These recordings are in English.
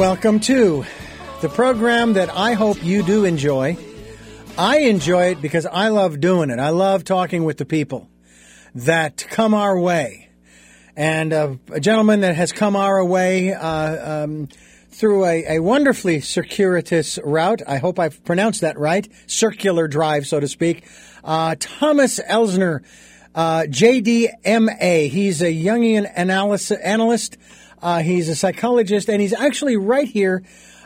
welcome to the program that I hope you do enjoy. I enjoy it because I love doing it. I love talking with the people that come our way. And uh, a gentleman that has come our way uh, um, through a, a, wonderfully circuitous route. I hope I've pronounced that right. Circular drive, so to speak. Uh, Thomas Elsner, uh, JDMA. He's a Jungian analyst. Uh, he's a psychologist, and he's actually right here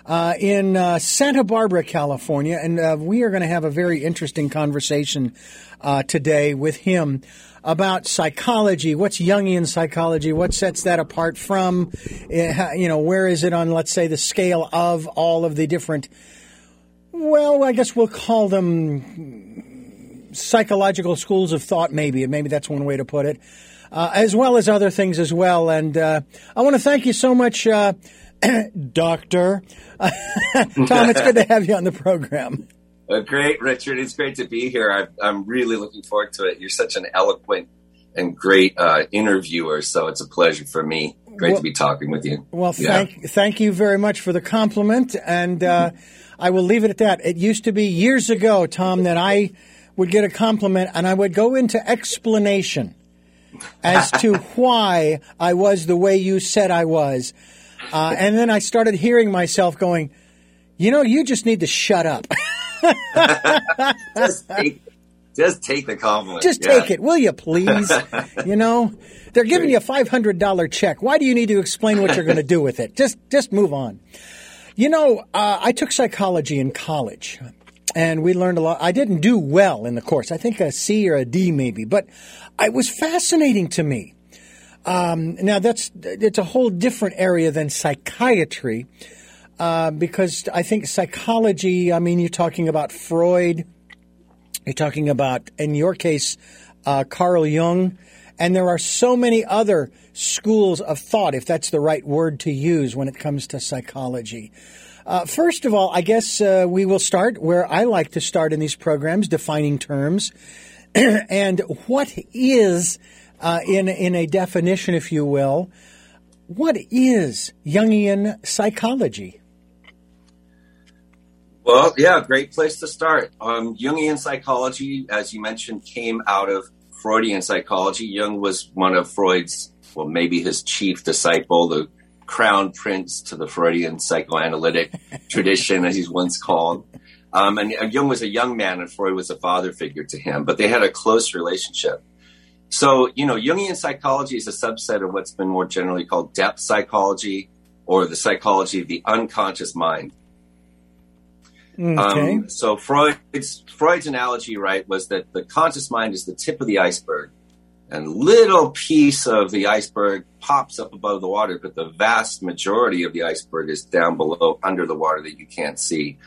uh, in uh, Santa Barbara, California. And uh, we are going to have a very interesting conversation uh, today with him about psychology. What's Jungian psychology? What sets that apart from, eh, you know, where is it on, let's say, the scale of all of the different, well, I guess we'll call them psychological schools of thought, maybe. Maybe that's one way to put it. Uh, as well as other things as well. And uh, I want to thank you so much, uh, Doctor. Tom, it's good to have you on the program. Uh, great, Richard. It's great to be here. i am really looking forward to it. You're such an eloquent and great uh, interviewer, so it's a pleasure for me. Great well, to be talking with you. Well, thank yeah. thank you very much for the compliment, and uh, I will leave it at that. It used to be years ago, Tom, that I would get a compliment and I would go into explanation as to why I was the way you said I was, uh, and then I started hearing myself going, "You know, you just need to shut up." just, take, just take the compliment. Just yeah. take it, will you, please? you know, they're giving you a five hundred dollar check. Why do you need to explain what you're going to do with it? Just, just move on. You know, uh, I took psychology in college, and we learned a lot. I didn't do well in the course. I think a C or a D maybe, but it was fascinating to me. Um, now that's it's a whole different area than psychiatry. Uh, because I think psychology, I mean, you're talking about Freud, you're talking about, in your case, uh, Carl Jung, and there are so many other schools of thought, if that's the right word to use when it comes to psychology. Uh, first of all, I guess uh, we will start where I like to start in these programs, defining terms. and what is, uh, in, in a definition, if you will, what is Jungian psychology? Well, yeah, great place to start. Um, Jungian psychology, as you mentioned, came out of Freudian psychology. Jung was one of Freud's, well, maybe his chief disciple, the crown prince to the Freudian psychoanalytic tradition, as he's once called. Um, and Jung was a young man, and Freud was a father figure to him, but they had a close relationship. So, you know, Jungian psychology is a subset of what's been more generally called depth psychology or the psychology of the unconscious mind. Mm, okay. Um, so Freud's Freud's analogy, right, was that the conscious mind is the tip of the iceberg, and little piece of the iceberg pops up above the water, but the vast majority of the iceberg is down below, under the water that you can't see.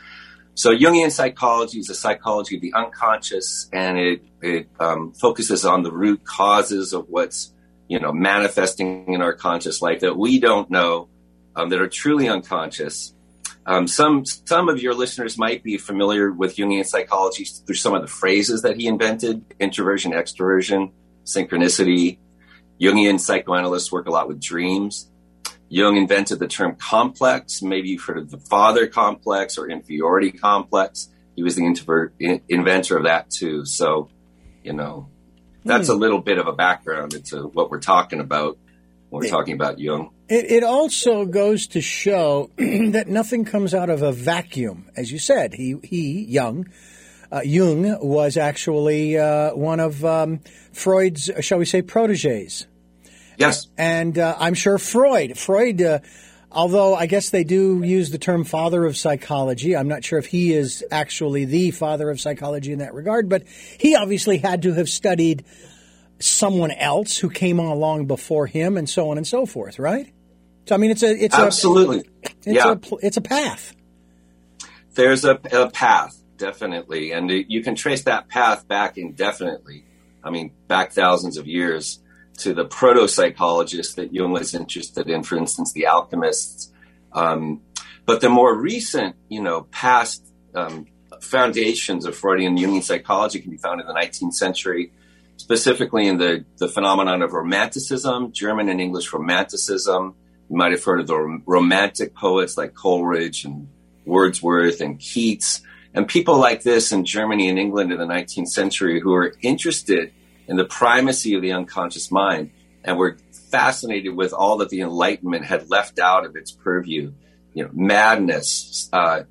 So Jungian psychology is a psychology of the unconscious, and it it um, focuses on the root causes of what's you know manifesting in our conscious life that we don't know, um, that are truly unconscious um, some some of your listeners might be familiar with Jungian psychology through some of the phrases that he invented: introversion, extroversion, synchronicity. Jungian psychoanalysts work a lot with dreams. Jung invented the term complex. Maybe you've heard of the father complex or inferiority complex. He was the introvert, in, inventor of that too. So, you know, that's mm. a little bit of a background into what we're talking about when we're talking about Jung. It, it also goes to show that nothing comes out of a vacuum. As you said, he, he Jung, uh, Jung was actually uh, one of um, Freud's, shall we say, proteges. Yes. And uh, I'm sure Freud, Freud, uh, although I guess they do use the term father of psychology, I'm not sure if he is actually the father of psychology in that regard, but he obviously had to have studied someone else who came along before him and so on and so forth, right? So I mean, it's a it's absolutely a, it's yeah. a it's a path. There's a, a path, definitely, and you can trace that path back indefinitely. I mean, back thousands of years to the proto psychologists that Jung was interested in, for instance, the alchemists. Um, but the more recent, you know, past um, foundations of Freudian Jungian psychology can be found in the 19th century, specifically in the, the phenomenon of romanticism, German and English romanticism, You might have heard of the romantic poets like Coleridge and Wordsworth and Keats and people like this in Germany and England in the 19th century who were interested in the primacy of the unconscious mind and were fascinated with all that the Enlightenment had left out of its purview. You know, madness, uh,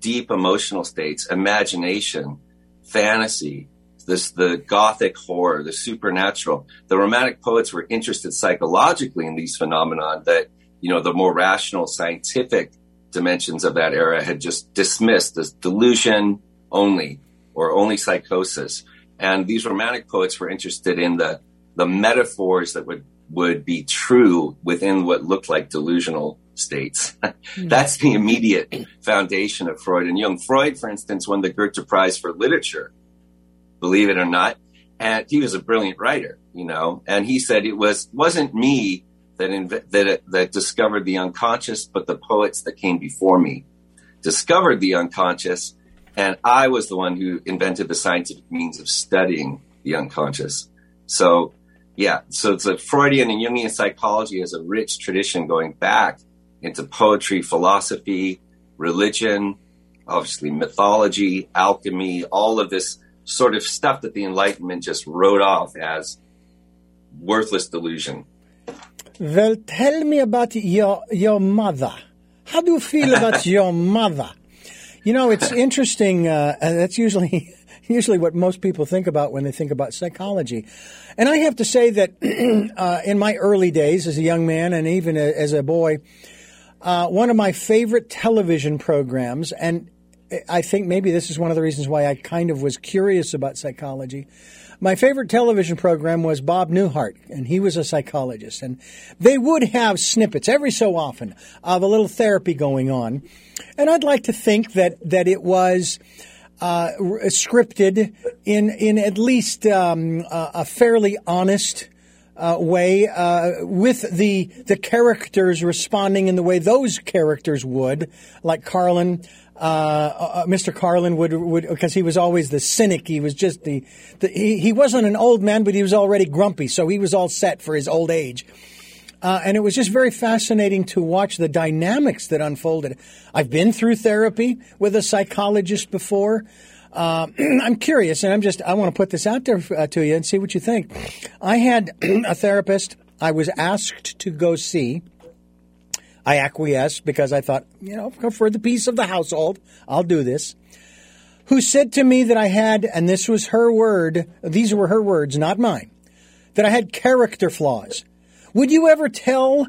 deep emotional states, imagination, fantasy, this the gothic horror, the supernatural. The romantic poets were interested psychologically in these phenomena that you know the more rational, scientific dimensions of that era had just dismissed as delusion only or only psychosis. And these romantic poets were interested in the the metaphors that would would be true within what looked like delusional states. Hmm. That's the immediate foundation of Freud and Jung. Freud, for instance, won the Goethe Prize for Literature, believe it or not, and he was a brilliant writer, you know. And he said it was wasn't me that inv- that that discovered the unconscious, but the poets that came before me discovered the unconscious, and I was the one who invented the scientific means of studying the unconscious. So yeah, so it's a Freudian and Jungian psychology has a rich tradition going back into poetry, philosophy, religion, obviously mythology, alchemy, all of this sort of stuff that the Enlightenment just wrote off as worthless delusion. Well, tell me about your your mother. How do you feel about your mother? You know, it's interesting. Uh, that's usually usually what most people think about when they think about psychology. And I have to say that uh, in my early days as a young man and even a, as a boy, uh, one of my favorite television programs, and I think maybe this is one of the reasons why I kind of was curious about psychology. My favorite television program was Bob Newhart, and he was a psychologist. And they would have snippets every so often of a little therapy going on. And I'd like to think that, that it was uh, scripted in in at least um, a fairly honest uh, way, uh, with the the characters responding in the way those characters would, like Carlin. Uh, uh, Mr. Carlin would would because he was always the cynic. He was just the, the he, he wasn't an old man, but he was already grumpy, so he was all set for his old age. Uh, and it was just very fascinating to watch the dynamics that unfolded. I've been through therapy with a psychologist before. Uh, I'm curious, and I'm just, I want to put this out there uh, to you and see what you think. I had a therapist I was asked to go see. I acquiesced because I thought, you know, for the peace of the household, I'll do this. Who said to me that I had, and this was her word, these were her words, not mine, that I had character flaws. Would you ever tell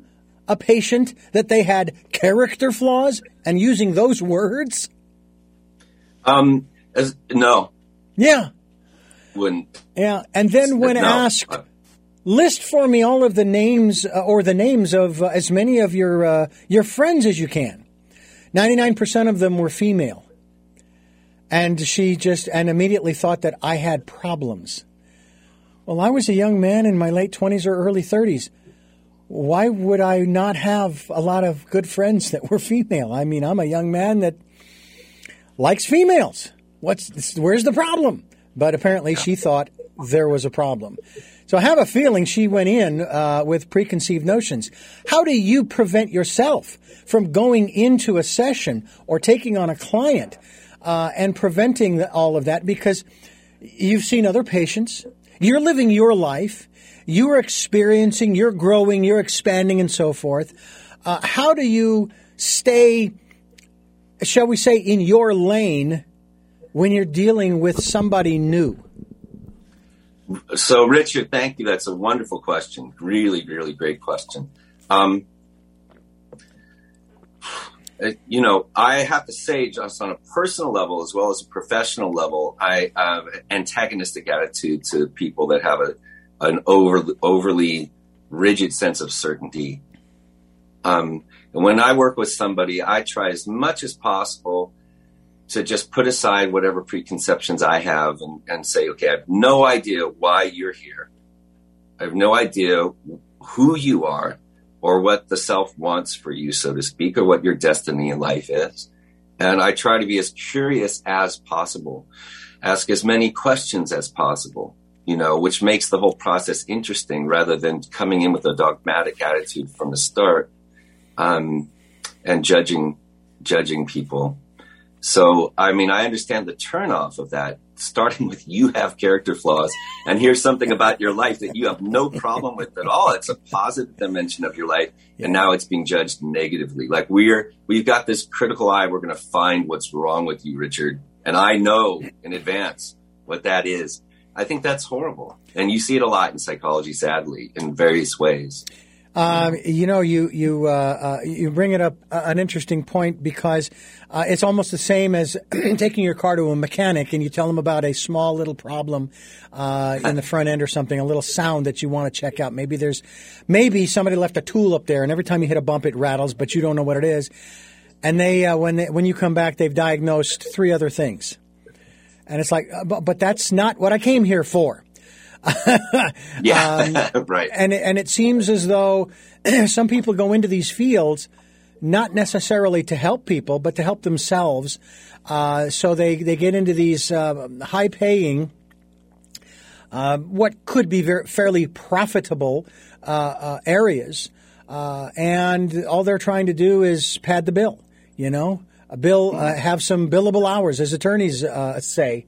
a patient that they had character flaws and using those words? Um, as, no. Yeah. Wouldn't. Yeah, and then when no. asked, list for me all of the names uh, or the names of uh, as many of your uh, your friends as you can. Ninety nine percent of them were female, and she just and immediately thought that I had problems. Well, I was a young man in my late twenties or early thirties why would I not have a lot of good friends that were female? I mean, I'm a young man that likes females. What's where's the problem? But apparently, she thought there was a problem. So I have a feeling she went in uh, with preconceived notions. How do you prevent yourself from going into a session or taking on a client uh, and preventing all of that? Because you've seen other patients, you're living your life, you're experiencing, you're growing, you're expanding, and so forth. Uh, how do you stay, shall we say, in your lane when you're dealing with somebody new? So, Richard, thank you. That's a wonderful question. Really, really great question. Um, uh, you know, I have to say, just on a personal level as well as a professional level, I have an antagonistic attitude to people that have a an over, overly rigid sense of certainty. Um, and when I work with somebody, I try as much as possible to just put aside whatever preconceptions I have and, and say, okay, I have no idea why you're here. I have no idea who you are or what the self wants for you, so to speak, or what your destiny in life is. And I try to be as curious as possible, ask as many questions as possible you know, which makes the whole process interesting rather than coming in with a dogmatic attitude from the start. um, and judging judging people. So, I mean, I understand the turnoff of that, starting with you have character flaws, and here's something about your life that you have no problem with at all. It's a positive dimension of your life, and now it's being judged negatively. Like we're we've got this critical eye. We're going to find what's wrong with you, Richard, and I know in advance what that is. I think that's horrible, and you see it a lot in psychology, sadly, in various ways. Um, you know, you you uh, uh, you bring it up uh, an interesting point because uh, it's almost the same as taking your car to a mechanic and you tell them about a small little problem uh, in the front end or something, a little sound that you want to check out. Maybe there's maybe somebody left a tool up there, and every time you hit a bump, it rattles, but you don't know what it is. And they uh, when they, when you come back, they've diagnosed three other things, and it's like, but, but that's not what I came here for. yeah, um, right. And and it seems as though some people go into these fields not necessarily to help people, but to help themselves. Uh, so they they get into these uh, high paying. Uh, what could be very, fairly profitable uh, uh, areas, uh, and all they're trying to do is pad the bill. You know, a bill have some billable hours, as attorneys say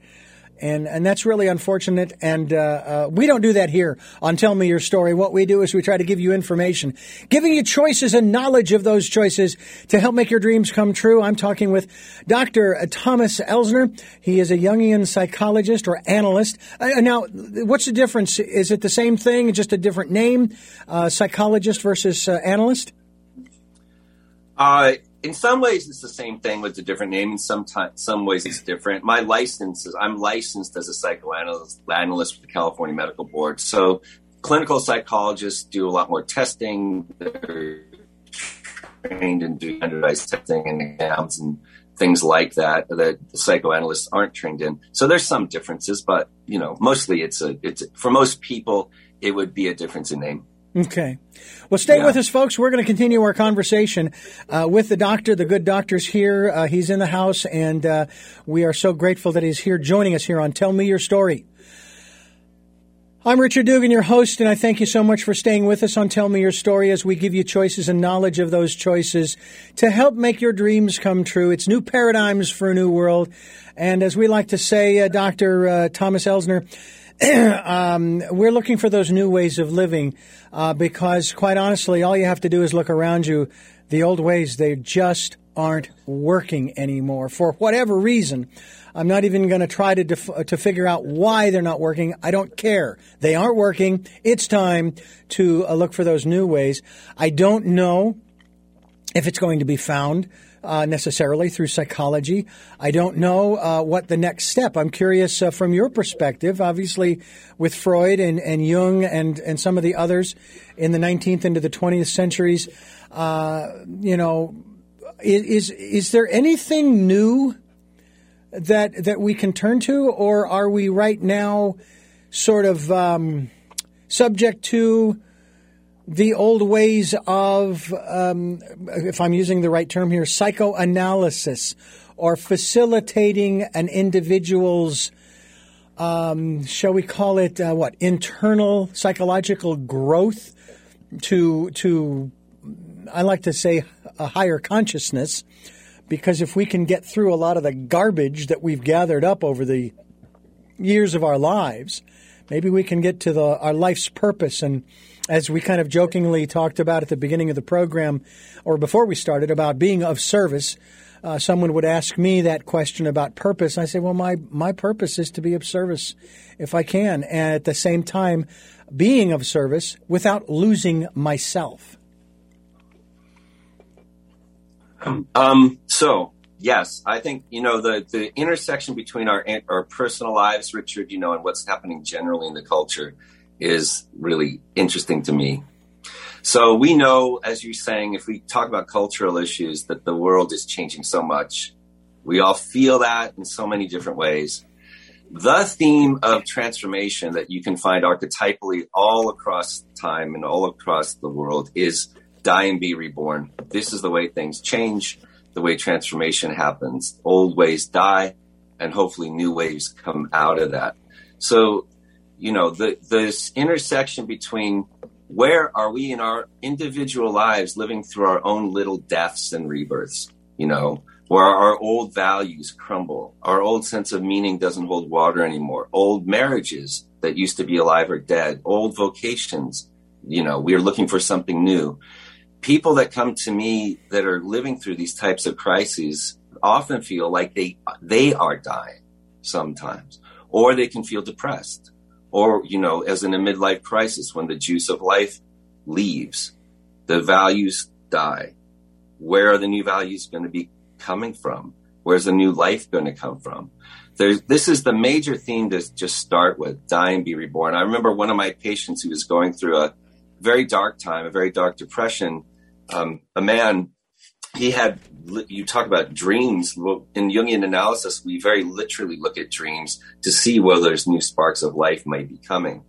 and and that's really unfortunate. And uh, uh, we don't do that here on Tell Me Your Story. What we do is we try to give you information, giving you choices and knowledge of those choices to help make your dreams come true. I'm talking with Dr. Thomas Elsner. He is a Jungian psychologist or analyst. Uh, now, what's the difference? Is it the same thing, just a different name? Uh, psychologist versus uh, analyst? Uh, in some ways it's the same thing with a different name. In some some ways it's different. My license is I'm licensed as a psychoanalyst analyst with the California Medical Board. So clinical psychologists do a lot more testing. They're trained in doing standardized testing and exams and things like that that psychoanalysts aren't trained in. So there's some differences, but you know, mostly it's a it's for most people it would be a difference in name. Okay. Well, stay yeah. with us, folks. We're going to continue our conversation uh, with the doctor. The good doctor's here. Uh, he's in the house, and uh, we are so grateful that he's here joining us here on Tell Me Your Story. I'm Richard Dugan, your host, and I thank you so much for staying with us on Tell Me Your Story as we give you choices and knowledge of those choices to help make your dreams come true. It's new paradigms for a new world. And as we like to say, uh, Dr. Uh, Thomas Elsner, um, we're looking for those new ways of living uh, because, quite honestly, all you have to do is look around you. The old ways, they just aren't working anymore for whatever reason. I'm not even going to try to def- to figure out why they're not working. I don't care. They aren't working. It's time to uh, look for those new ways. I don't know if it's going to be found uh, necessarily through psychology. I don't know uh, what the next step. I'm curious uh, from your perspective, obviously with Freud and, and Jung and, and some of the others in the 19th into the 20th centuries. Uh, you know, is is there anything new that that we can turn to, or are we right now sort of um, subject to the old ways of, um, if I'm using the right term here, psychoanalysis or facilitating an individual's, um, shall we call it uh, what, internal psychological growth to, to, I like to say, a higher consciousness. Because if we can get through a lot of the garbage that we've gathered up over the years of our lives, maybe we can get to the, our life's purpose and as we kind of jokingly talked about at the beginning of the program, or before we started, about being of service, uh, someone would ask me that question about purpose. I say, well, my, my purpose is to be of service if I can, and at the same time, being of service without losing myself. Um, so, yes, I think, you know, the, the intersection between our, our personal lives, Richard, you know, and what's happening generally in the culture is really interesting to me. So we know, as you're saying, if we talk about cultural issues, that the world is changing so much. We all feel that in so many different ways. The theme of transformation that you can find archetypally all across time and all across the world is die and be reborn. This is the way things change, the way transformation happens. Old ways die, and hopefully new ways come out of that. So you know, the this intersection between where are we in our individual lives living through our own little deaths and rebirths? You know, where our old values crumble, our old sense of meaning doesn't hold water anymore, old marriages that used to be alive are dead, old vocations, you know, we are looking for something new. People that come to me that are living through these types of crises often feel like they they are dying sometimes, or they can feel depressed, or you know, as in a midlife crisis when the juice of life leaves, the values die. Where are the new values going to be coming from? Where's the new life going to come from? There's, this is the major theme to just start with die and be reborn. I remember one of my patients who was going through a very dark time, a very dark depression. Um, a man, he had, you talk about dreams. In Jungian analysis, we very literally look at dreams to see whether there's new sparks of life might be coming,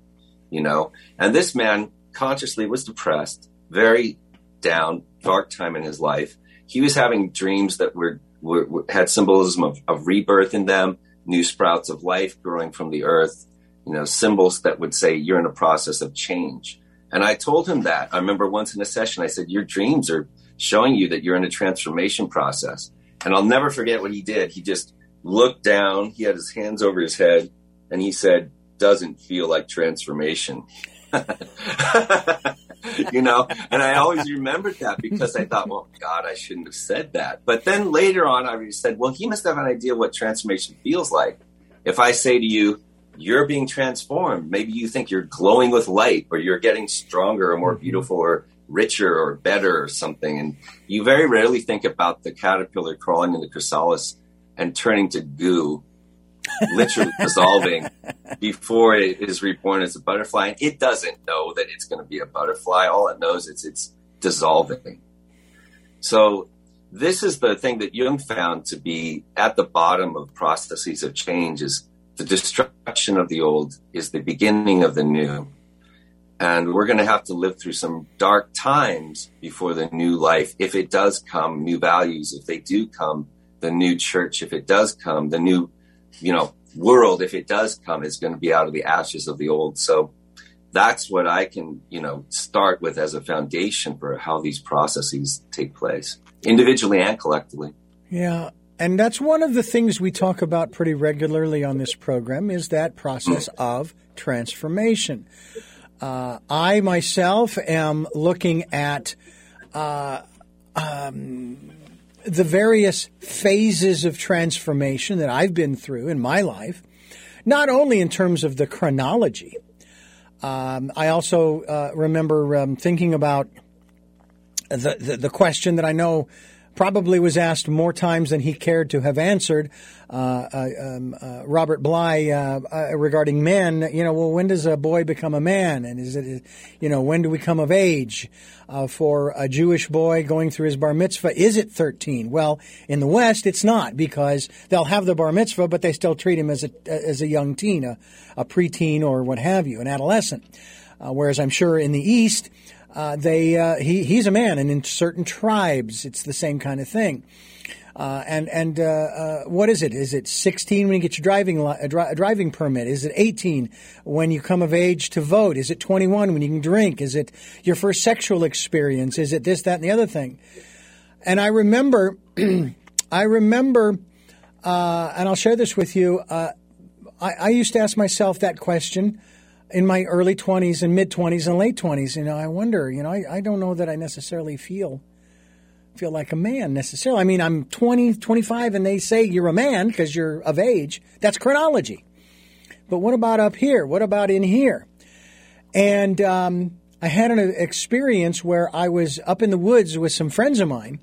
you know? And this man consciously was depressed, very down, dark time in his life. He was having dreams that were, were, were had symbolism of, of rebirth in them, new sprouts of life growing from the earth, you know, symbols that would say you're in a process of change. And I told him that. I remember once in a session, I said, Your dreams are showing you that you're in a transformation process. And I'll never forget what he did. He just looked down, he had his hands over his head, and he said, Doesn't feel like transformation. you know, and I always remembered that because I thought, well, God, I shouldn't have said that. But then later on, I said, well, he must have an idea what transformation feels like. If I say to you, you're being transformed. Maybe you think you're glowing with light or you're getting stronger or more mm-hmm. beautiful or richer or better or something. And you very rarely think about the caterpillar crawling in the chrysalis and turning to goo, literally dissolving before it is reborn as a butterfly. And it doesn't know that it's going to be a butterfly. All it knows is it's dissolving. So this is the thing that Jung found to be at the bottom of processes of change is the destruction of the old is the beginning of the new. And we're going to have to live through some dark times before the new life, if it does come, new values, if they do come, the new church, if it does come, the new, you know, world, if it does come, is going to be out of the ashes of the old. So that's what I can, you know, start with as a foundation for how these processes take place, individually and collectively. Yeah. And that's one of the things we talk about pretty regularly on this program is that process mm. of transformation. Uh, I myself am looking at uh, um, the various phases of transformation that I've been through in my life, not only in terms of the chronology. Um, I also uh, remember um, thinking about the, the, the question that I know probably was asked more times than he cared to have answered. Uh, uh, um, uh, Robert Bly uh, uh, regarding men, you know, well, when does a boy become a man, and is it, you know, when do we come of age? Uh, for a Jewish boy going through his bar mitzvah, is it 13? Well, in the West, it's not because they'll have the bar mitzvah, but they still treat him as a as a young teen, a, a preteen, or what have you, an adolescent. whereas I'm sure in the East, uh, they uh, he he's a man, and in certain tribes, it's the same kind of thing. Uh, and and uh, uh, what is it? Is it 16 when you get your driving a, dri- driving permit? Is it 18 when you come of age to vote? Is it 21 when you can drink? Is it your first sexual experience? Is it this, that, and the other thing? And I remember, I remember, uh, and I'll share this with you. I, I used to ask myself that question in my early 20s and mid 20s and late 20s. You know, I wonder, you know, I, I don't know that I necessarily feel feel like a man necessarily. I mean, I'm 20, 25 and they say you're a man because you're of age. That's chronology. But what about up here? What about in here? And um, I had an experience where I was up in the woods with some friends of mine.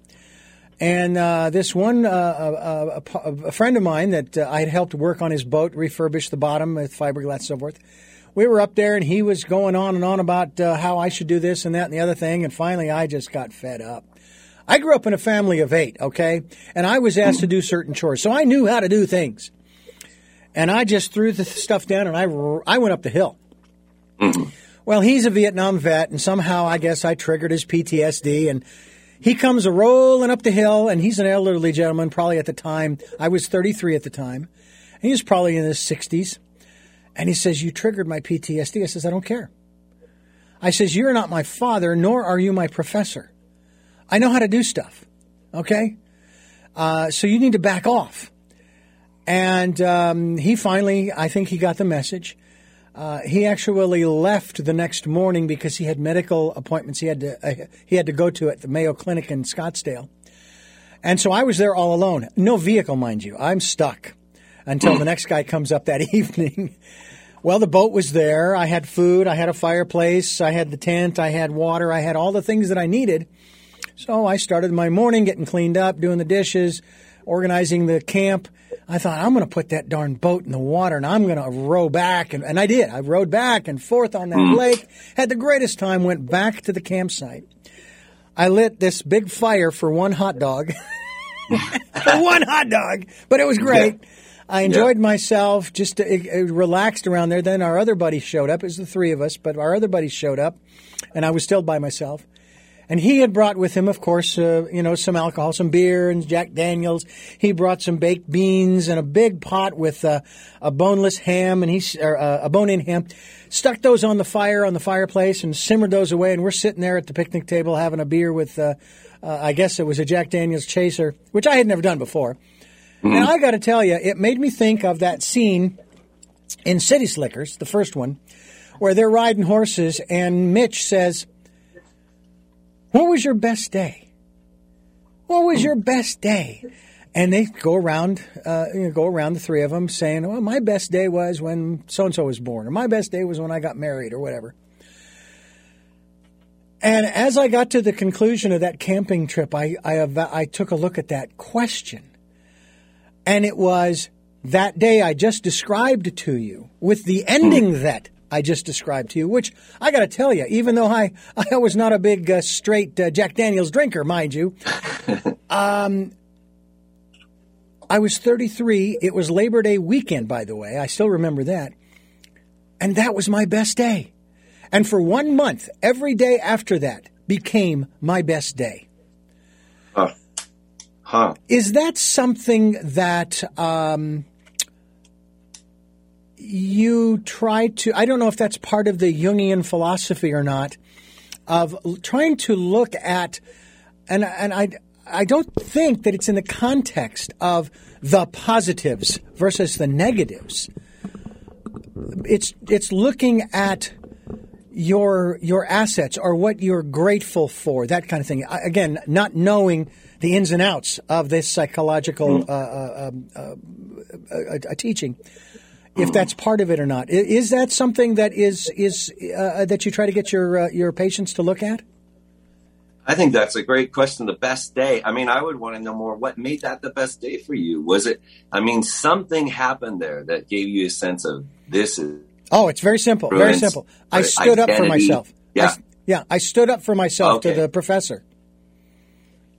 And uh, this one, uh, uh, a, a, a, friend of mine that uh, I had helped work on his boat, refurbish the bottom with fiberglass and so forth, we were up there and he was going on and on about uh, how I should do this and that and the other thing. And finally, I just got fed up. I grew up in a family of eight, okay? And I was asked to do certain chores. So I knew how to do things. And I just threw the stuff down and I, I went up the hill. Well, he's a Vietnam vet, and somehow I guess I triggered his PTSD. And he comes a rolling up the hill, and he's an elderly gentleman, probably at the time. I was 33 at the time. And he was probably in his 60s. And he says, You triggered my PTSD. I says, I don't care. I says, You're not my father, nor are you my professor. I know how to do stuff. Okay? Uh, so you need to back off. And um, he finally, I think he got the message. Uh, he actually left the next morning because he had medical appointments he had to uh, he had to go to at the Mayo Clinic in Scottsdale, and so I was there all alone. No vehicle, mind you. I'm stuck until the next guy comes up that evening. Well, the boat was there. I had food. I had a fireplace. I had the tent. I had water. I had all the things that I needed. So I started my morning getting cleaned up, doing the dishes, organizing the camp. I thought, I'm going to put that darn boat in the water and I'm going to row back. And, and I did. I rowed back and forth on that mm. lake, had the greatest time, went back to the campsite. I lit this big fire for one hot dog. for one hot dog, but it was great. Yeah. I enjoyed yeah. myself, just uh, relaxed around there. Then our other buddy showed up. It was the three of us, but our other buddy showed up, and I was still by myself. And he had brought with him, of course, uh, you know, some alcohol, some beer and Jack Daniels. He brought some baked beans and a big pot with uh, a boneless ham and he or, uh, a bone-in ham. Stuck those on the fire on the fireplace and simmered those away. And we're sitting there at the picnic table having a beer with, uh, uh, I guess it was a Jack Daniels chaser, which I had never done before. Mm-hmm. And I got to tell you, it made me think of that scene in City Slickers, the first one, where they're riding horses and Mitch says what was your best day? What was your best day? And they go around, uh, you know, go around the three of them saying, "Well, my best day was when so and so was born, or my best day was when I got married, or whatever." And as I got to the conclusion of that camping trip, I, I, I took a look at that question. And it was that day I just described to you with the ending hmm. that I just described to you, which I got to tell you, even though I, I was not a big uh, straight uh, Jack Daniels drinker, mind you, um, I was 33. It was Labor Day weekend, by the way. I still remember that. And that was my best day. And for one month, every day after that became my best day. Huh. Is that something that um, you try to, I don't know if that's part of the Jungian philosophy or not, of trying to look at, and, and I, I don't think that it's in the context of the positives versus the negatives. It's, it's looking at your, your assets or what you're grateful for, that kind of thing. Again, not knowing the ins and outs of this psychological mm. uh, uh, um, uh, uh, teaching if that's part of it or not. Is that something that is is uh, that you try to get your uh, your patients to look at? I think that's a great question. The best day. I mean, I would want to know more. What made that the best day for you? Was it? I mean, something happened there that gave you a sense of this is. Oh, it's very simple. Very simple. I stood identity. up for myself. Yeah. I, yeah, I stood up for myself okay. to the professor.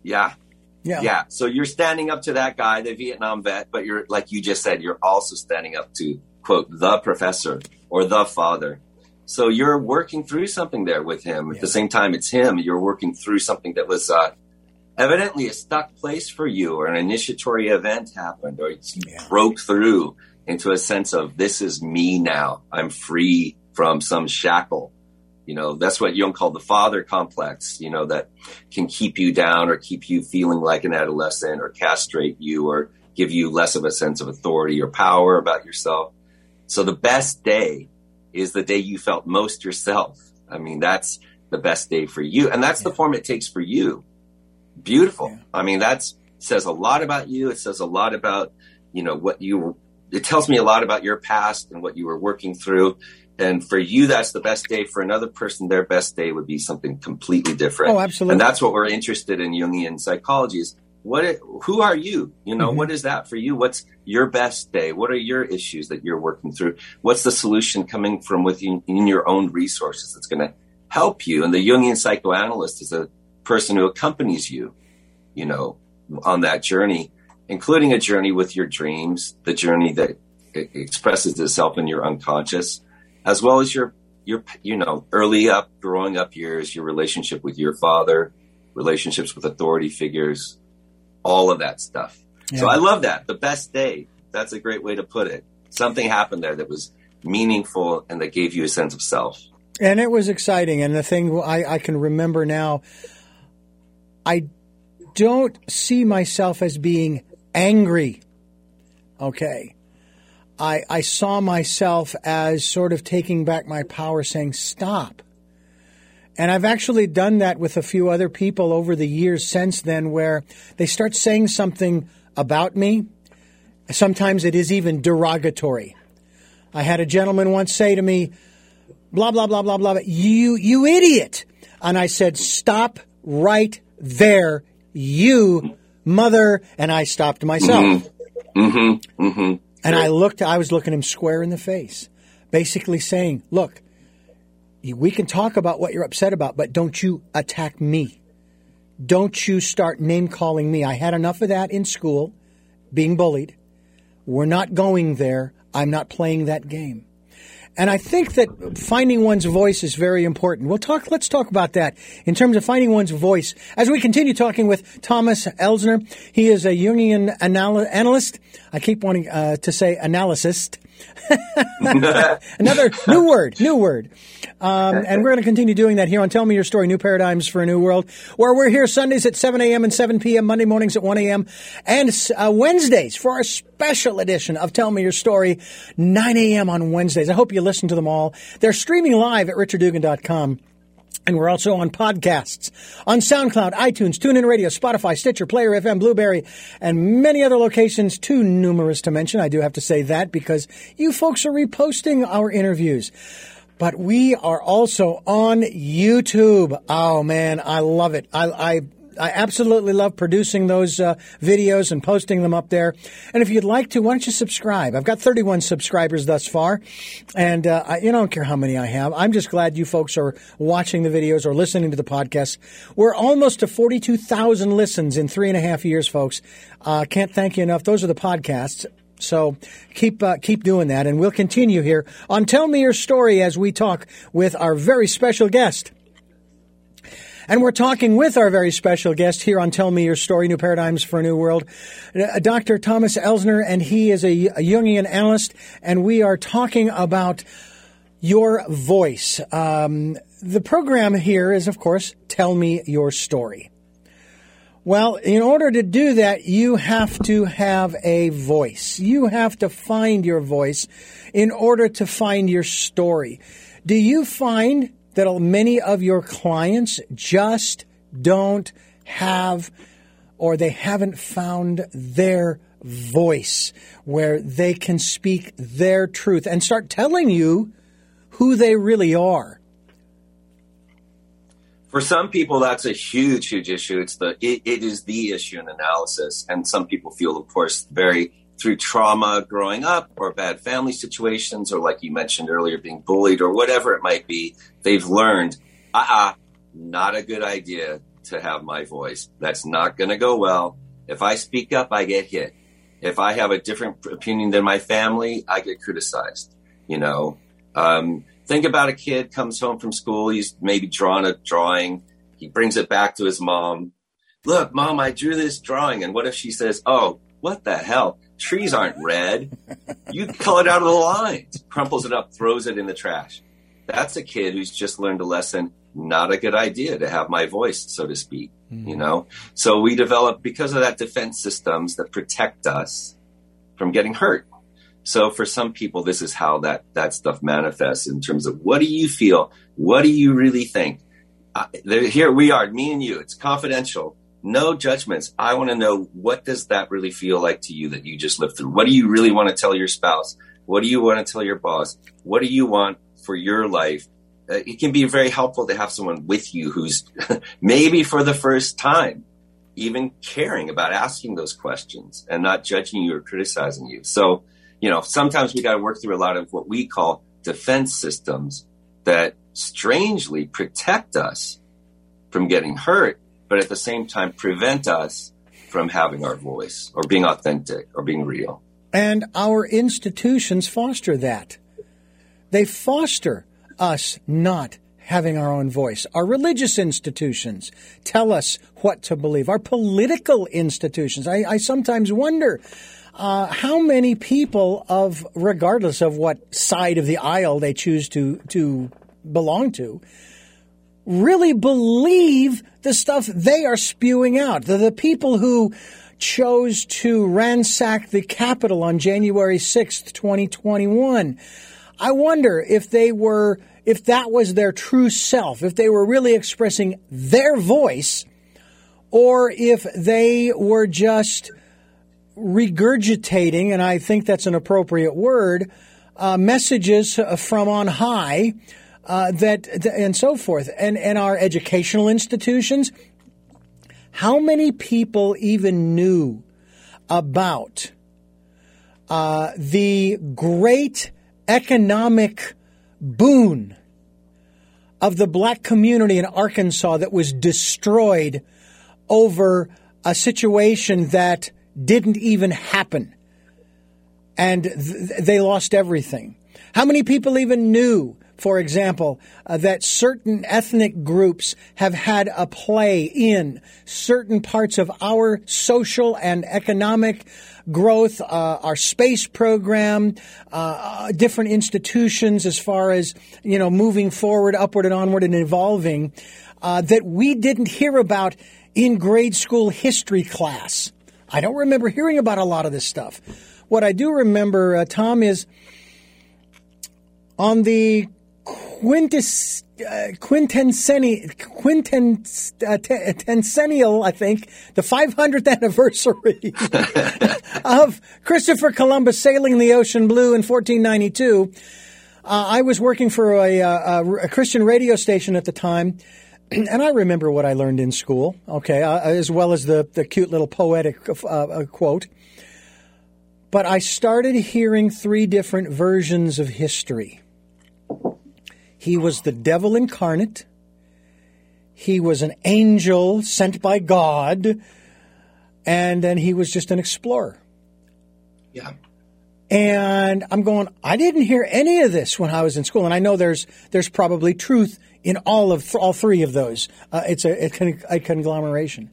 Yeah, yeah. Yeah. So you're standing up to that guy, the Vietnam vet, but you're, like you just said, you're also standing up to, quote, the professor or the father. So you're working through something there with him. At yeah. the same time, it's him. You're working through something that was uh, evidently a stuck place for you, or an initiatory event happened, or you yeah. broke through into a sense of this is me now. I'm free from some shackle. You know, that's what Jung called the father complex, you know, that can keep you down or keep you feeling like an adolescent or castrate you or give you less of a sense of authority or power about yourself. So the best day is the day you felt most yourself. I mean, that's the best day for you. And that's yeah. the form it takes for you. Beautiful. Yeah. I mean, that's says a lot about you. It says a lot about, you know, what you it tells me a lot about your past and what you were working through. And for you that's the best day. For another person their best day would be something completely different. Oh absolutely. And that's what we're interested in jungian psychology is what who are you? You know mm-hmm. what is that for you? What's your best day? What are your issues that you're working through? What's the solution coming from within in your own resources that's going to help you? And the jungian psychoanalyst is a person who accompanies you you know on that journey including a journey with your dreams the journey that expresses itself in your unconscious as well as your your you know early up growing up years, your relationship with your father, relationships with authority figures, all of that stuff. Yeah. So I love that. The best day. That's a great way to put it. Something happened there that was meaningful and that gave you a sense of self. And it was exciting. And the thing I, I can remember now, I don't see myself as being angry. Okay. I, I saw myself as sort of taking back my power, saying, stop. And I've actually done that with a few other people over the years since then, where they start saying something about me. Sometimes it is even derogatory. I had a gentleman once say to me, blah, blah, blah, blah, blah, you, you idiot. And I said, stop right there, you mother. And I stopped myself. Mm-hmm. Mm-hmm. Mm-hmm. And I looked, I was looking him square in the face, basically saying, look, we can talk about what you're upset about, but don't you attack me. Don't you start name calling me. I had enough of that in school, being bullied. We're not going there. I'm not playing that game. And I think that finding one's voice is very important. We'll talk, let's talk about that in terms of finding one's voice as we continue talking with Thomas Elsner. He is a Jungian anal- analyst. I keep wanting uh, to say analyst. Another new word, new word. Um, and we're going to continue doing that here on Tell Me Your Story, New Paradigms for a New World, where we're here Sundays at 7 a.m. and 7 p.m., Monday mornings at 1 a.m., and uh, Wednesdays for our special edition of Tell Me Your Story, 9 a.m. on Wednesdays. I hope you listen to them all. They're streaming live at richarddugan.com. And we're also on podcasts on SoundCloud, iTunes, TuneIn Radio, Spotify, Stitcher, Player FM, Blubrry, and many other locations too numerous to mention. I do have to say that because you folks are reposting our interviews. But we are also on YouTube. Oh man, I love it. I, I I absolutely love producing those uh, videos and posting them up there. And if you'd like to, why don't you subscribe? I've got 31 subscribers thus far, and uh, I, you don't care how many I have. I'm just glad you folks are watching the videos or listening to the podcast. We're almost to 42,000 listens in three and a half years, folks. Uh, can't thank you enough. Those are the podcasts. So keep uh, keep doing that, and we'll continue here on Tell Me Your Story as we talk with our very special guest. And we're talking with our very special guest here on Tell Me Your Story, New Paradigms for a New World, uh, Dr. Thomas Elsner, and he is a, Jungian analyst, and we are talking about your voice. Um, the program here is, of course, Tell Me Your Story. Well, in order to do that, you have to have a voice. You have to find your voice in order to find your story. Do you find that many of your clients just don't have or they haven't found their voice where they can speak their truth and start telling you who they really are. For some people, that's a huge, huge issue. It's the it, it is the issue in analysis, and some people feel, of course, very through trauma growing up or bad family situations or like you mentioned earlier being bullied or whatever it might be they've learned uh-uh not a good idea to have my voice. That's not going to go well. If i speak up i get hit. If i have a different opinion than my family i get criticized you know? Um, think about a kid comes home from school he's maybe drawn a drawing he brings it back to his mom. Look mom i drew this drawing and what if she says oh what the hell trees aren't red. You color it out of the lines, crumples it up, throws it in the trash. That's a kid who's just learned a lesson. Not a good idea to have my voice, so to speak. Mm-hmm. You know, so we develop because of that defense systems that protect us from getting hurt. So for some people, this is how that that stuff manifests in terms of what do you feel, what do you really think. Uh, here we are, me and you. It's confidential no judgments. I want to know what does that really feel like to you that you just lived through? What do you really want to tell your spouse? What do you want to tell your boss? What do you want for your life? Uh, it can be very helpful to have someone with you who's maybe for the first time even caring about asking those questions and not judging you or criticizing you. So, you know, sometimes we got to work through a lot of what we call defense systems that strangely protect us from getting hurt but at the same time prevent us from having our voice or being authentic or being real. And our institutions foster that. They foster us not having our own voice. Our religious institutions tell us what to believe. Our political institutions. I, I sometimes wonder uh, how many people of, regardless of what side of the aisle they choose to to belong to, really believe the stuff they are spewing out. The, people who chose to ransack the Capitol on January 6th, 2021. I wonder if they were, if that was their true self, if they were really expressing their voice, or if they were just regurgitating, and I think that's an appropriate word, uh, messages from on high uh, that and so forth, and and our educational institutions. How many people even knew about uh, the great economic boon of the black community in Arkansas that was destroyed over a situation that didn't even happen? And th- they lost everything. How many people even knew for example, uh, that certain ethnic groups have had a play in certain parts of our social and economic growth, uh, our space program, uh, different institutions as far as, you know, moving forward, upward and onward and evolving, uh, that we didn't hear about in grade school history class. I don't remember hearing about a lot of this stuff. What I do remember, uh, Tom, is on the quintus, uh, quintencennial, quintencennial, I think, the 500th anniversary of Christopher Columbus sailing the ocean blue in 1492. Uh, I was working for a, a, a, Christian radio station at the time, and I remember what I learned in school, okay, uh, as well as the, the cute little poetic uh, uh, quote. But I started hearing three different versions of history. He was the devil incarnate. He was an angel sent by God. And then he was just an explorer. Yeah. And I'm going, I didn't hear any of this when I was in school. And I know there's, there's probably truth in all of, all three of those. Uh, it's a, a, conglomeration.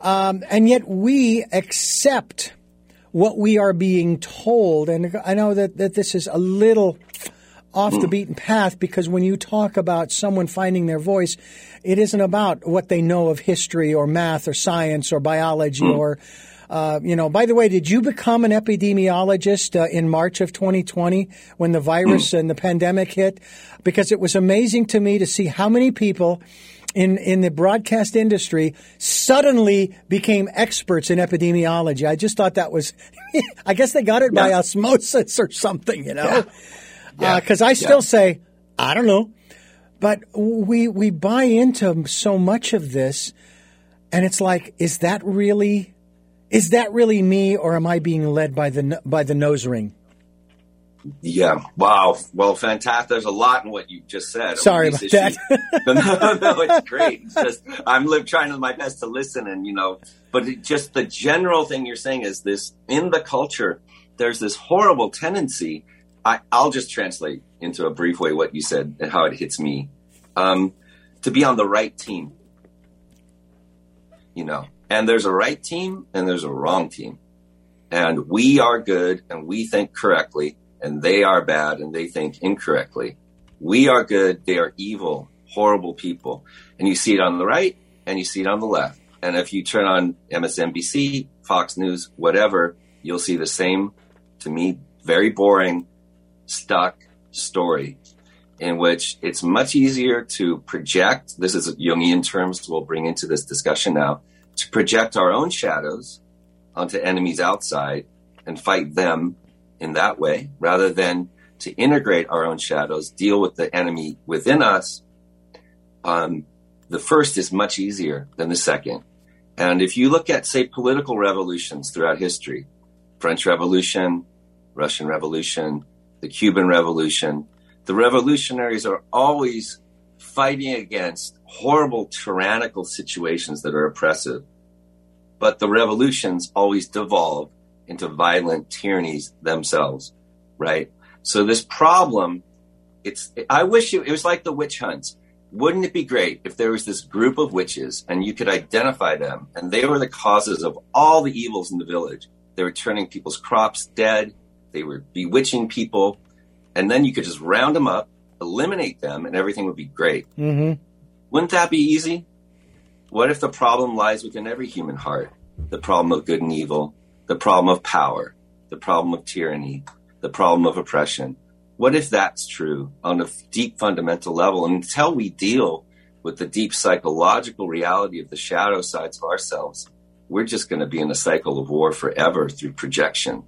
Um, and yet we accept what we are being told. And I know that, that this is a little, off the beaten path because when you talk about someone finding their voice, it isn't about what they know of history or math or science or biology mm. or, uh, you know, by the way, did you become an epidemiologist uh, in March of 2020 when the virus mm. and the pandemic hit? Because it was amazing to me to see how many people in, in the broadcast industry suddenly became experts in epidemiology. I just thought that was, I guess they got it yeah. by osmosis or something, you know? Yeah because uh, I still yeah. say I don't know, but we we buy into so much of this, and it's like, is that really, is that really me, or am I being led by the by the nose ring? Yeah. Wow. Well, fantastic. There's a lot in what you just said. Sorry about issues. that. no, no, it's great. It's just I'm trying my best to listen, and you know, but it, just the general thing you're saying is this: in the culture, there's this horrible tendency I, will just translate into a brief way what you said and how it hits me. Um, to be on the right team, you know, and there's a right team and there's a wrong team. And we are good and we think correctly, and they are bad and they think incorrectly. We are good, they are evil, horrible people. And you see it on the right and you see it on the left. And if you turn on MSNBC, Fox News, whatever, you'll see the same, to me, very boring, stuck story in which it's much easier to project. This is Jungian terms we'll bring into this discussion now to project our own shadows onto enemies outside and fight them in that way rather than to integrate our own shadows, deal with the enemy within us. Um, the first is much easier than the second. And if you look at, say, political revolutions throughout history, French Revolution, Russian Revolution, the Cuban Revolution. The revolutionaries are always fighting against horrible tyrannical situations that are oppressive. But the revolutions always devolve into violent tyrannies themselves, right? So this problem, it's, I wish it, it was like the witch hunts. Wouldn't it be great if there was this group of witches and you could identify them and they were the causes of all the evils in the village? They were turning people's crops dead. They were bewitching people. And then you could just round them up eliminate them and everything would be great. Mm-hmm. Wouldn't that be easy? What if the problem lies within every human heart? The problem of good and evil, the problem of power, the problem of tyranny, the problem of oppression. What if that's true on a deep fundamental level? And until we deal with the deep psychological reality of the shadow sides of ourselves, we're just going to be in a cycle of war forever through projection.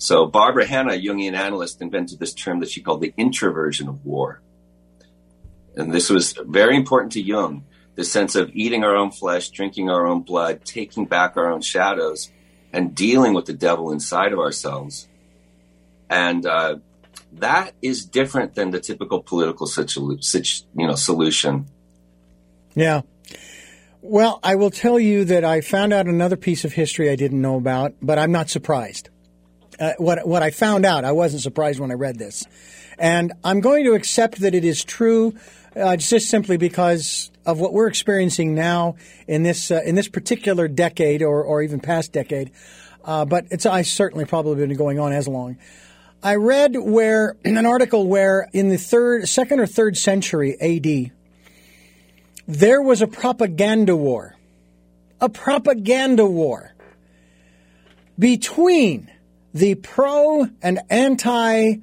So Barbara Hannah, Jungian analyst, invented this term that she called the introversion of war. And this was very important to Jung, the sense of eating our own flesh, drinking our own blood, taking back our own shadows, and dealing with the devil inside of ourselves. And uh, that is different than the typical political situ- situ- you know, solution. Yeah. Well, I will tell you that I found out another piece of history I didn't know about, but I'm not surprised. Uh, what what I found out, I wasn't surprised when I read this, and I'm going to accept that it is true, uh, just simply because of what we're experiencing now in this uh, in this particular decade, or or even past decade. Uh, but it's I certainly probably been going on as long. I read where an article where in the third, second or third century A.D there was a propaganda war, a propaganda war between the pro and anti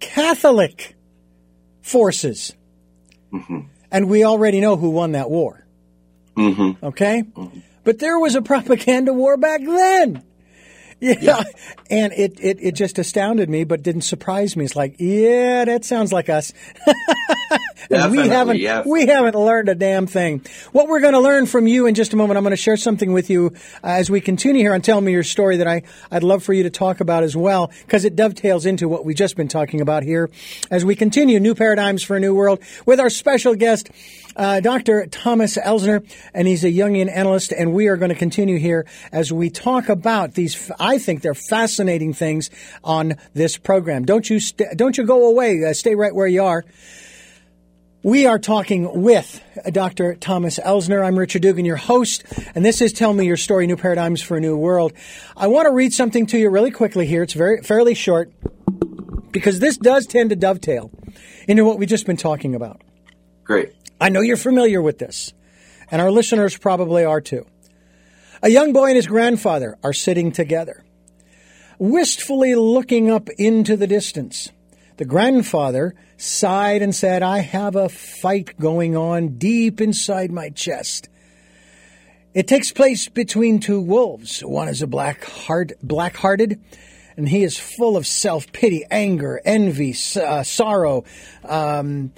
Catholic forces. Mm-hmm. And we already know who won that war. Mm-hmm. Okay? Mm-hmm. But there was a propaganda war back then. Yeah. yeah. And it, it, it just astounded me, but didn't surprise me. It's like, yeah, that sounds like us. we haven't yeah. we haven't learned a damn thing. What we're going to learn from you in just a moment, I'm going to share something with you uh, as we continue here on Tell Me Your Story that I, I'd love for you to talk about as well, because it dovetails into what we've just been talking about here as we continue New Paradigms for a New World with our special guest, uh, Dr. Thomas Elsner, and he's a Jungian analyst, and we are going to continue here as we talk about these. I think they're fascinating things on this program. Don't you st- don't you go away. Uh, stay right where you are. We are talking with Dr. Thomas Elsner. I'm Richard Dugan, your host, and this is Tell Me Your Story: New Paradigms for a New World. I want to read something to you really quickly here. It's very fairly short because this does tend to dovetail into what we've just been talking about. Great. I know you're familiar with this, and our listeners probably are too. A young boy and his grandfather are sitting together, wistfully looking up into the distance. The grandfather sighed and said, I have a fight going on deep inside my chest. It takes place between two wolves. One is a black heart, black-hearted, and he is full of self-pity, anger, envy, uh, sorrow, um,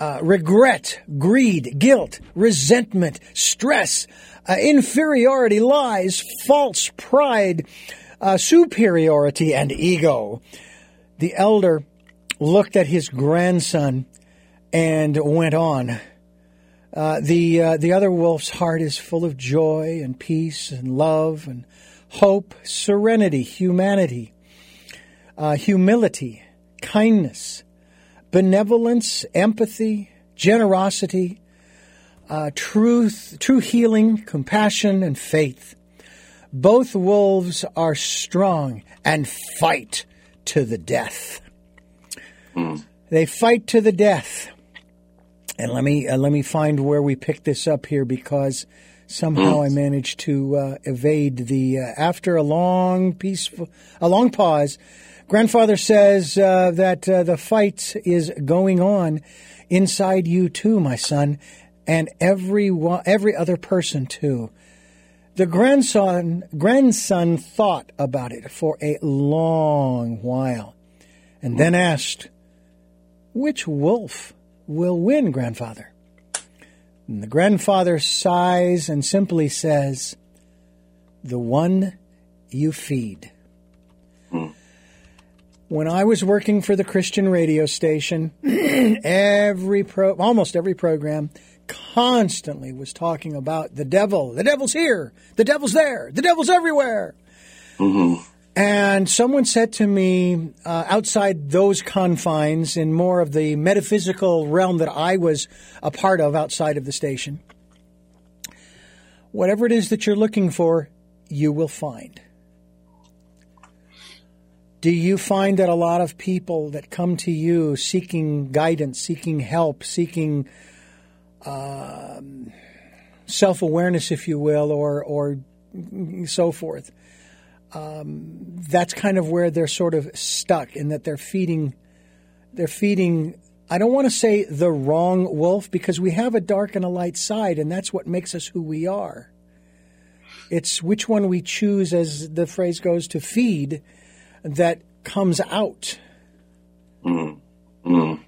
uh, regret, greed, guilt, resentment, stress, uh, inferiority, lies, false pride, uh, superiority, and ego. The elder looked at his grandson and went on. Uh, the uh, the other wolf's heart is full of joy and peace and love and hope, serenity, humanity, uh, humility, kindness, benevolence, empathy, generosity, uh, truth, true healing, compassion, and faith. Both wolves are strong and fight to the death. Mm. They fight to the death. And let me uh, let me find where we picked this up here because somehow mm. I managed to uh, evade the uh, after a long peaceful a long pause. Grandfather says uh, that uh, the fight is going on inside you too, my son, and every every other person too. The grandson grandson thought about it for a long while, and then asked, which wolf will win, grandfather? And the grandfather sighs and simply says, The one you feed. When I was working for the Christian radio station, every pro, almost every program constantly was talking about the devil. The devil's here. The devil's there. The devil's everywhere. Mm-hmm. And someone said to me, uh, outside those confines, in more of the metaphysical realm that I was a part of outside of the station, whatever it is that you're looking for, you will find. Do you find that a lot of people that come to you seeking guidance, seeking help, seeking um, self awareness, if you will, or or so forth? Um, that's kind of where they're sort of stuck in that they're feeding, they're feeding. I don't want to say the wrong wolf because we have a dark and a light side, and that's what makes us who we are. It's which one we choose, as the phrase goes, to feed that comes out. Mm. Mm.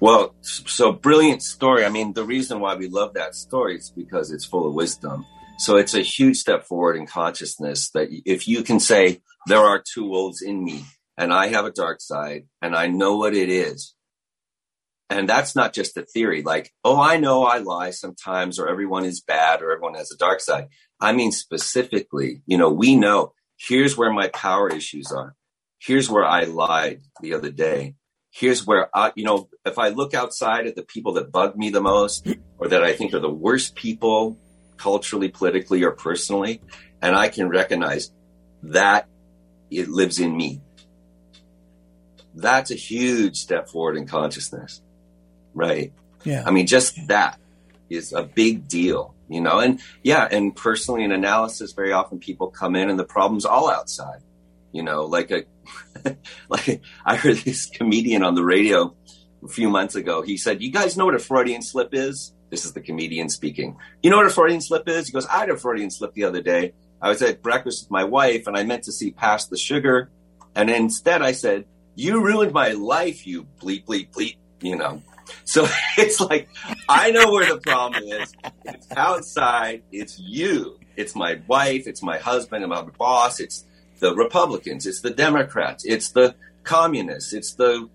Well, so brilliant story. I mean, the reason why we love that story is because it's full of wisdom. So it's a huge step forward in consciousness that if you can say, there are two wolves in me and I have a dark side and I know what it is. And that's not just a theory like, oh, I know I lie sometimes or everyone is bad or everyone has a dark side. I mean, specifically, you know, we know here's where my power issues are. Here's where I lied the other day. Here's where I, you know, if I look outside at the people that bug me the most or that I think are the worst people culturally, politically, or personally, and I can recognize that it lives in me. That's a huge step forward in consciousness, right? Yeah. I mean, just that is a big deal, you know? And yeah, and personally in analysis, very often people come in and the problem's all outside, you know, like a, like I heard this comedian on the radio a few months ago. He said, you guys know what a Freudian slip is? This is the comedian speaking. You know what a Freudian slip is? He goes, I had a Freudian slip the other day. I was at breakfast with my wife and I meant to see past the sugar. And instead I said, you ruined my life, you bleep, bleep, bleep, you know. So it's like, I know where the problem is. It's outside. It's you. It's my wife. It's my husband and my boss. It's the Republicans. It's the Democrats. It's the communists. It's the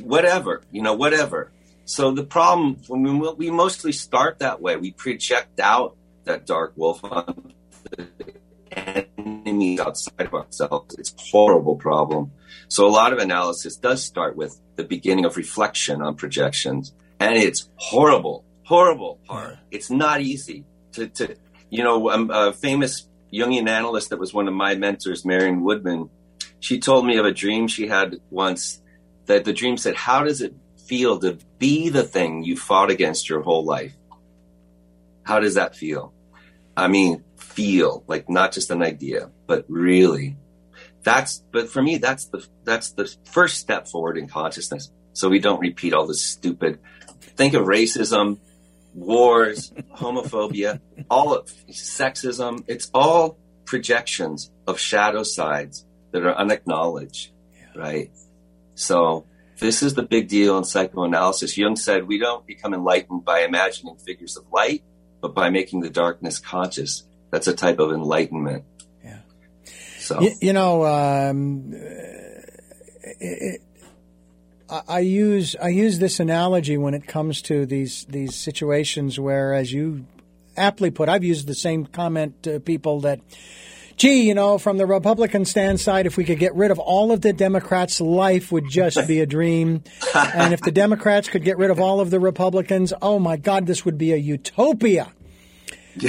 whatever, you know, whatever. So the problem, when we, we mostly start that way, we project out that dark wolf on the enemies outside of ourselves. It's a horrible problem. So a lot of analysis does start with the beginning of reflection on projections, and it's horrible, horrible hard. It's not easy to, to you know, um, a famous Jungian analyst that was one of my mentors, Marion Woodman. She told me of a dream she had once that the dream said, "How does it feel to be the thing you fought against your whole life? How does that feel? I mean, feel like not just an idea, but really. That's, but for me, that's the, that's the first step forward in consciousness. So we don't repeat all this stupid, think of racism, wars, homophobia, all of sexism. It's all projections of shadow sides that are unacknowledged, yeah. right? So this is the big deal in psychoanalysis. Jung said we don't become enlightened by imagining figures of light, but by making the darkness conscious. That's a type of enlightenment. Yeah. So you, you know, um, it, I use I use this analogy when it comes to these these situations where, as you aptly put, I've used the same comment to people that gee, you know, from the Republican stand side, if we could get rid of all of the Democrats, life would just be a dream. and if the Democrats could get rid of all of the Republicans, oh my God, this would be a utopia.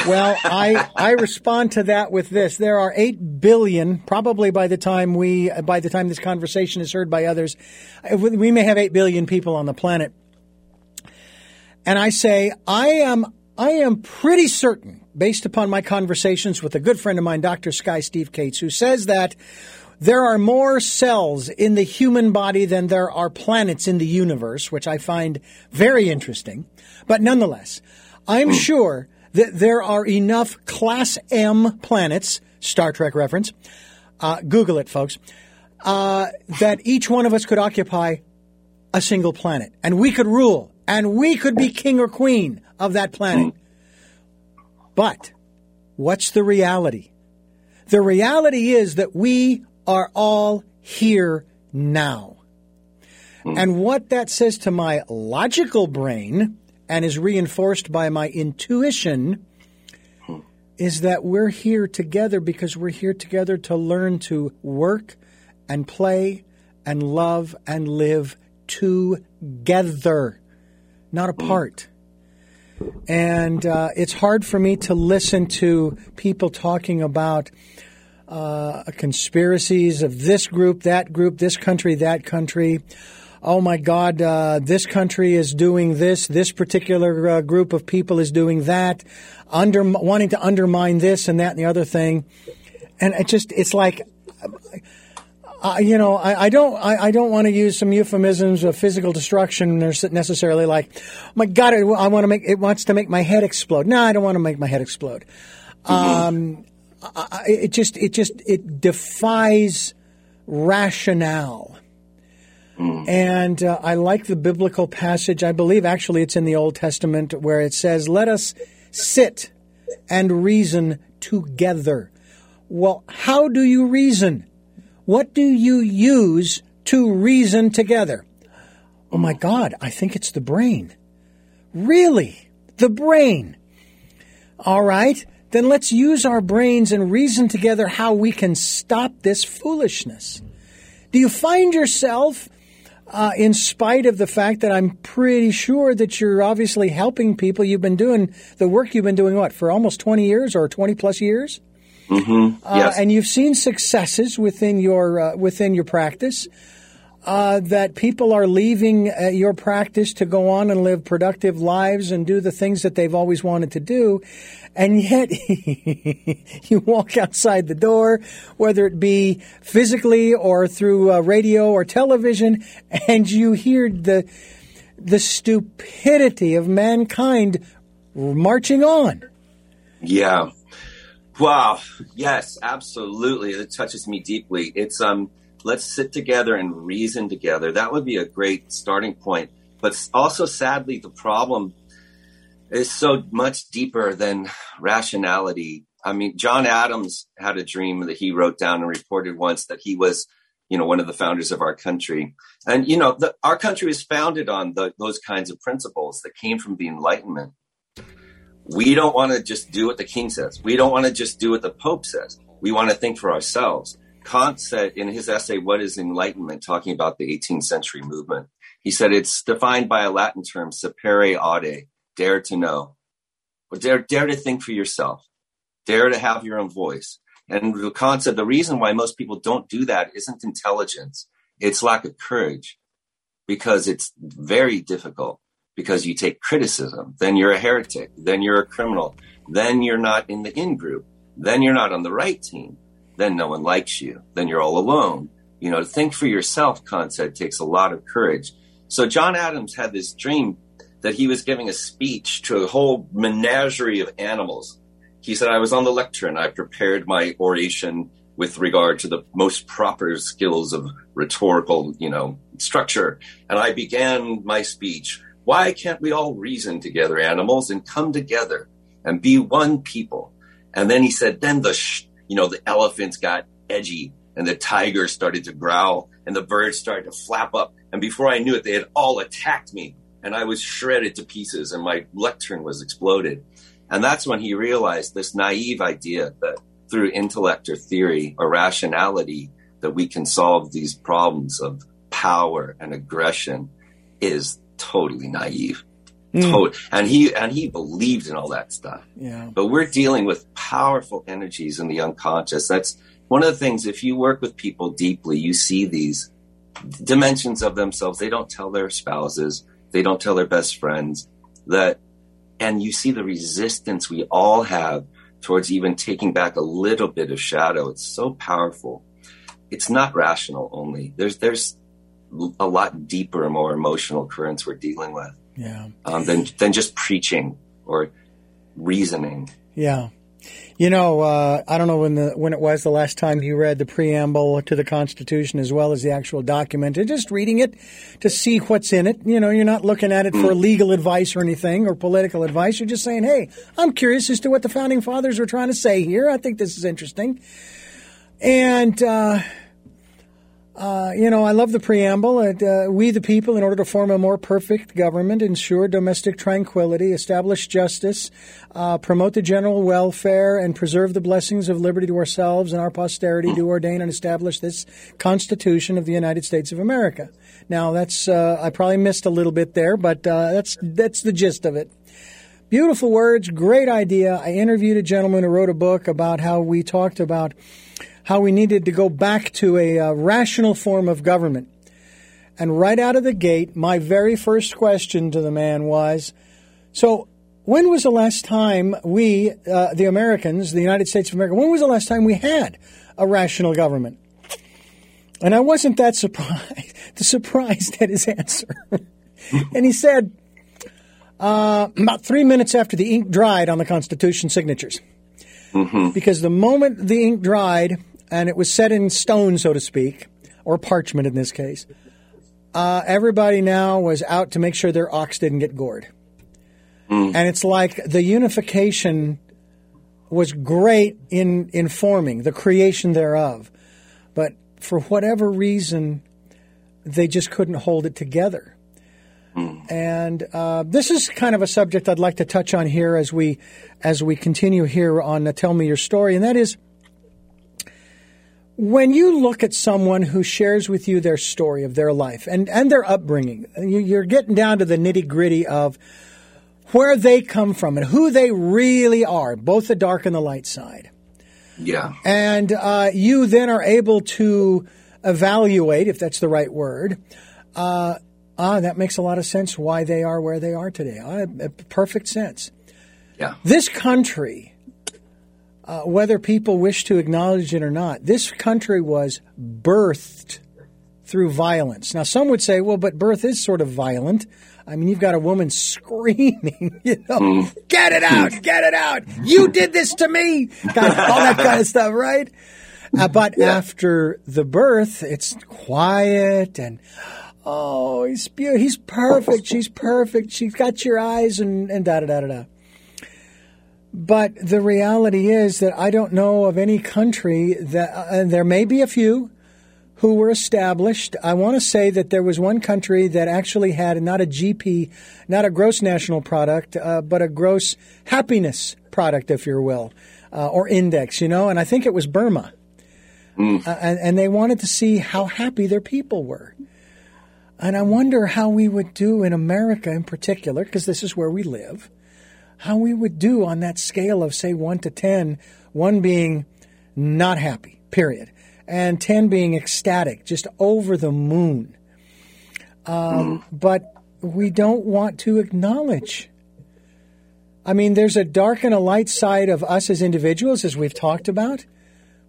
well, I I respond to that with this: there are eight billion. Probably by the time we, by the time this conversation is heard by others, we may have eight billion people on the planet. And I say, I am I am pretty certain, based upon my conversations with a good friend of mine, Dr. Sky Steve Cates, who says that there are more cells in the human body than there are planets in the universe, which I find very interesting. But nonetheless, I'm hmm. sure that there are enough Class M planets, Star Trek reference, uh, Google it, folks, uh, that each one of us could occupy a single planet. And we could rule and we could be king or queen of that planet. But what's the reality? The reality is that we are all here now. Hmm. And what that says to my logical brain and is reinforced by my intuition hmm. is that we're here together because we're here together to learn to work and play and love and live together not hmm. apart. And uh, it's hard for me to listen to people talking about uh, conspiracies of this group, that group, this country, that country. Oh my God, uh, this country is doing this. This particular uh, group of people is doing that, under wanting to undermine this and that and the other thing. And it just, it's like, uh, you know, I, I don't, I, I, don't want to use some euphemisms of physical destruction necessarily. Like, oh my God, I, I want to make it wants to make my head explode. No, I don't want to make my head explode. Mm-hmm. Um, I, it just, it just, it defies rationale. Mm. And uh, I like the biblical passage. I believe actually it's in the Old Testament where it says, "Let us sit and reason together." Well, how do you reason? What do you use to reason together? Oh my God, I think it's the brain. Really? The brain. All right, then let's use our brains and reason together how we can stop this foolishness. Do you find yourself, uh, in spite of the fact that I'm pretty sure that you're obviously helping people, you've been doing the work you've been doing, what, for almost 20 years or 20 plus years? Mm-hmm. Uh, yes. and you've seen successes within your uh, within your practice. Uh, that people are leaving uh, your practice to go on and live productive lives and do the things that they've always wanted to do. And yet you walk outside the door, whether it be physically or through uh, radio or television, and you hear the, the stupidity of mankind marching on. Yeah. Wow. Yes, absolutely. It touches me deeply. It's um let's sit together and reason together. That would be a great starting point. But also sadly the problem is so much deeper than rationality. I mean, John Adams had a dream that he wrote down and reported once that he was, you know, one of the founders of our country. And, you know, the, our country is founded on the, those kinds of principles that came from the Enlightenment we don't want to just do what the king says. We don't want to just do what the pope says. We want to think for ourselves. Kant said in his essay, What is Enlightenment, talking about the 18th century movement, he said it's defined by a Latin term, sapere aude, dare to know. Or dare, dare to think for yourself, dare to have your own voice. And Kant said the reason why most people don't do that isn't intelligence, it's lack of courage, because it's very difficult because you take criticism, then you're a heretic, then you're a criminal, then you're not in the in group, then you're not on the right team, then no one likes you, then you're all alone. You know, to think for yourself concept takes a lot of courage. So John Adams had this dream that he was giving a speech to a whole menagerie of animals. He said, I was on the lectern. I prepared my oration with regard to the most proper skills of rhetorical, you know, structure. And I began my speech why can't we all reason together, animals, and come together and be one people? And then he said, then the, sh- you know, the elephants got edgy and the tigers started to growl and the birds started to flap up. And before I knew it, they had all attacked me and I was shredded to pieces and my lectern was exploded. And that's when he realized this naive idea that through intellect or theory or rationality that we can solve these problems of power and aggression is totally naive. Mm. and he and he believed in all that stuff. Yeah. But we're dealing with powerful energies in the unconscious. That's one of the things. If you work with people deeply, you see these dimensions of themselves. They don't tell their spouses. They don't tell their best friends that, and you see the resistance we all have towards even taking back a little bit of shadow. It's so powerful. It's not rational only. There's there's a lot deeper, more emotional currents we're dealing with. Yeah. Um, than than just preaching or reasoning. Yeah. You know, uh, I don't know when the when it was the last time you read the preamble to the Constitution as well as the actual document, and just reading it to see what's in it. You know, you're not looking at it for mm. legal advice or anything or political advice. You're just saying, "Hey, I'm curious as to what the founding fathers were trying to say here. I think this is interesting." And uh, uh, you know, I love the preamble. Uh, we, the people, in order to form a more perfect government, ensure domestic tranquility, establish justice, uh, promote the general welfare, and preserve the blessings of liberty to ourselves and our posterity, do ordain and establish this Constitution of the United States of America. Now, that's uh, I probably missed a little bit there, but uh, that's that's the gist of it. Beautiful words, great idea. I interviewed a gentleman who wrote a book about how we talked about how we needed to go back to a uh, rational form of government. And right out of the gate, my very first question to the man was So, when was the last time we, uh, the Americans, the United States of America, when was the last time we had a rational government? And I wasn't that surprised, surprised at his answer. and he said, uh, about three minutes after the ink dried on the Constitution signatures. Mm-hmm. Because the moment the ink dried and it was set in stone, so to speak, or parchment in this case, uh, everybody now was out to make sure their ox didn't get gored. Mm. And it's like the unification was great in informing the creation thereof. But for whatever reason, they just couldn't hold it together. Mm. And uh, this is kind of a subject I'd like to touch on here as we as we continue here on uh, Tell Me Your Story, and that is when you look at someone who shares with you their story of their life and, and their upbringing, you're getting down to the nitty gritty of where they come from and who they really are, both the dark and the light side. Yeah. And uh, you then are able to evaluate, if that's the right word, uh, ah, that makes a lot of sense why they are where they are today. Ah, perfect sense. Yeah. This country, uh, whether people wish to acknowledge it or not, this country was birthed through violence. Now, some would say, well, but birth is sort of violent. I mean, you've got a woman screaming, you know, mm. get it out, get it out. You did this to me. God, all that kind of stuff, right? Uh, but yeah. after the birth, it's quiet and, oh, he's beautiful. He's perfect. She's perfect. She's got your eyes and, and da da da da da. But the reality is that I don't know of any country that, uh, and there may be a few, who were established. I want to say that there was one country that actually had not a GP, not a gross national product, uh, but a gross happiness product, if you will, uh, or index, you know, and I think it was Burma. Mm. Uh, and, and they wanted to see how happy their people were. And I wonder how we would do in America in particular, because this is where we live, how we would do on that scale of, say, 1 to 10, 1 being not happy, period and 10 being ecstatic, just over the moon. Um, mm. But we don't want to acknowledge. I mean, there's a dark and a light side of us as individuals, as we've talked about,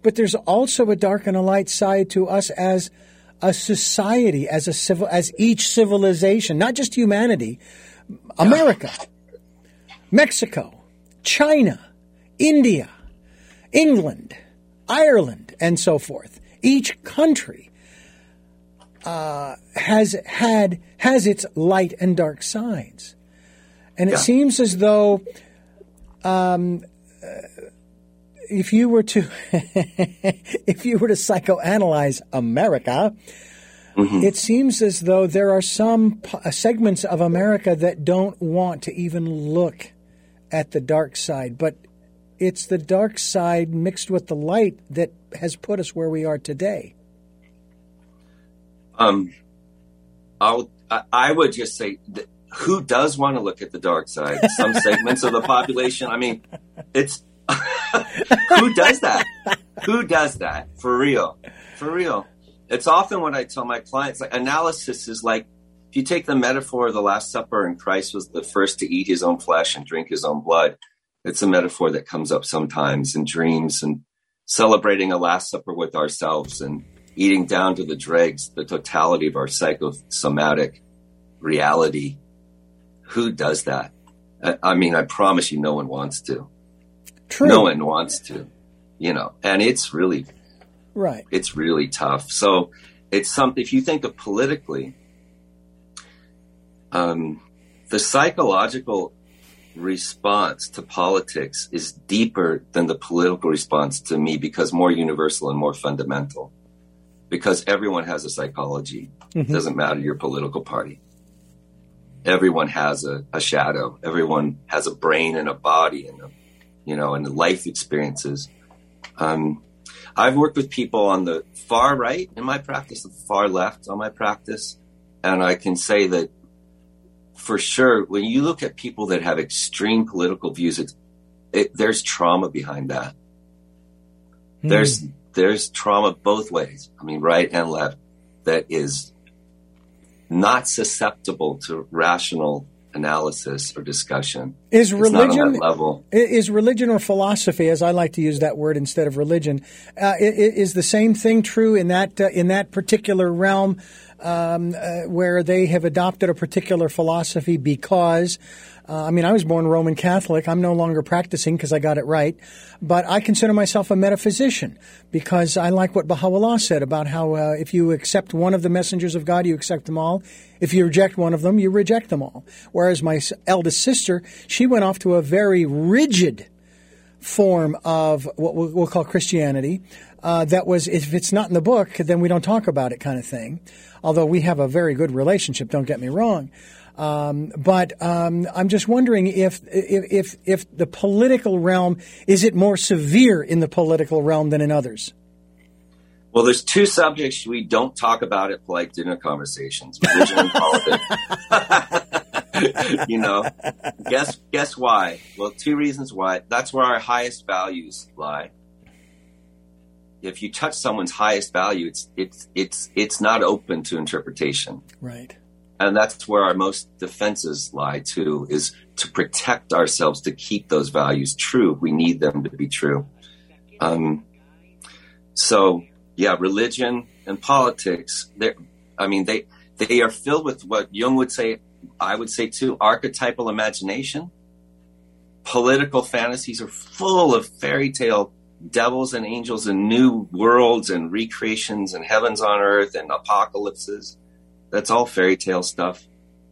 but there's also a dark and a light side to us as a society, as a civil, as each civilization, not just humanity, America, Mexico, China, India, England, Ireland, and so forth. Each country uh, has had has its light and dark sides, and it yeah. seems as though um, uh, if you were to if you were to psychoanalyze America. Mm-hmm. It seems as though there are some uh, segments of America that don't want to even look at the dark side, but it's the dark side mixed with the light that has put us where we are today. Um, I'll, I would just say, who does want to look at the dark side? Some segments of the population. I mean, it's who does that? Who does that for real? For real. It's often what I tell my clients. Like analysis is like if you take the metaphor of the Last Supper and Christ was the first to eat his own flesh and drink his own blood it's a metaphor that comes up sometimes in dreams and celebrating a Last Supper with ourselves and eating down to the dregs the totality of our psychosomatic reality. Who does that? I mean, I promise you, no one wants to. True. No one wants to, you know, and it's really, right. It's really tough. So it's something, if you think of politically, um, the psychological response to politics is deeper than the political response to me because more universal and more fundamental. Because everyone has a psychology. Mm-hmm. It doesn't matter your political party. Everyone has a, a, shadow. Everyone has a brain and a body and a, you know, and life experiences. Um, I've worked with people on the far right in my practice, the far left on my practice, and I can say that for sure, when you look at people that have extreme political views, it, there's trauma behind that. Mm. There's there's trauma both ways. I mean, right and left that is not susceptible to rational analysis or discussion. Is It's religion level? is religion or philosophy, as I like to use that word instead of religion, uh, is the same thing true in that uh, in that particular realm um, uh, where they have adopted a particular philosophy because. Uh, I mean, I was born Roman Catholic. I'm no longer practicing because I got it right, but I consider myself a metaphysician because I like what Baha'u'llah said about how uh, if you accept one of the messengers of God, you accept them all. If you reject one of them, you reject them all. Whereas my eldest sister, she went off to a very rigid form of what we'll, call Christianity. Uh, that was, if it's not in the book, then we don't talk about it, kind of thing. Although we have a very good relationship, don't get me wrong. Um, but um, I'm just wondering if, if if if the political realm is it more severe in the political realm than in others? Well, there's two subjects we don't talk about at polite dinner conversations: religion and politics. you know, guess guess why? Well, two reasons why. That's where our highest values lie. If you touch someone's highest value, it's it's it's it's not open to interpretation, Right. And that's where our most defenses lie too. Is to protect ourselves to keep those values true. We need them to be true. Um, so yeah, religion and politics. They, I mean, they they are filled with what Jung would say. I would say too, archetypal imagination. Political fantasies are full of fairy tale devils and angels and new worlds and recreations and heavens on earth and apocalypses. That's all fairy tale stuff.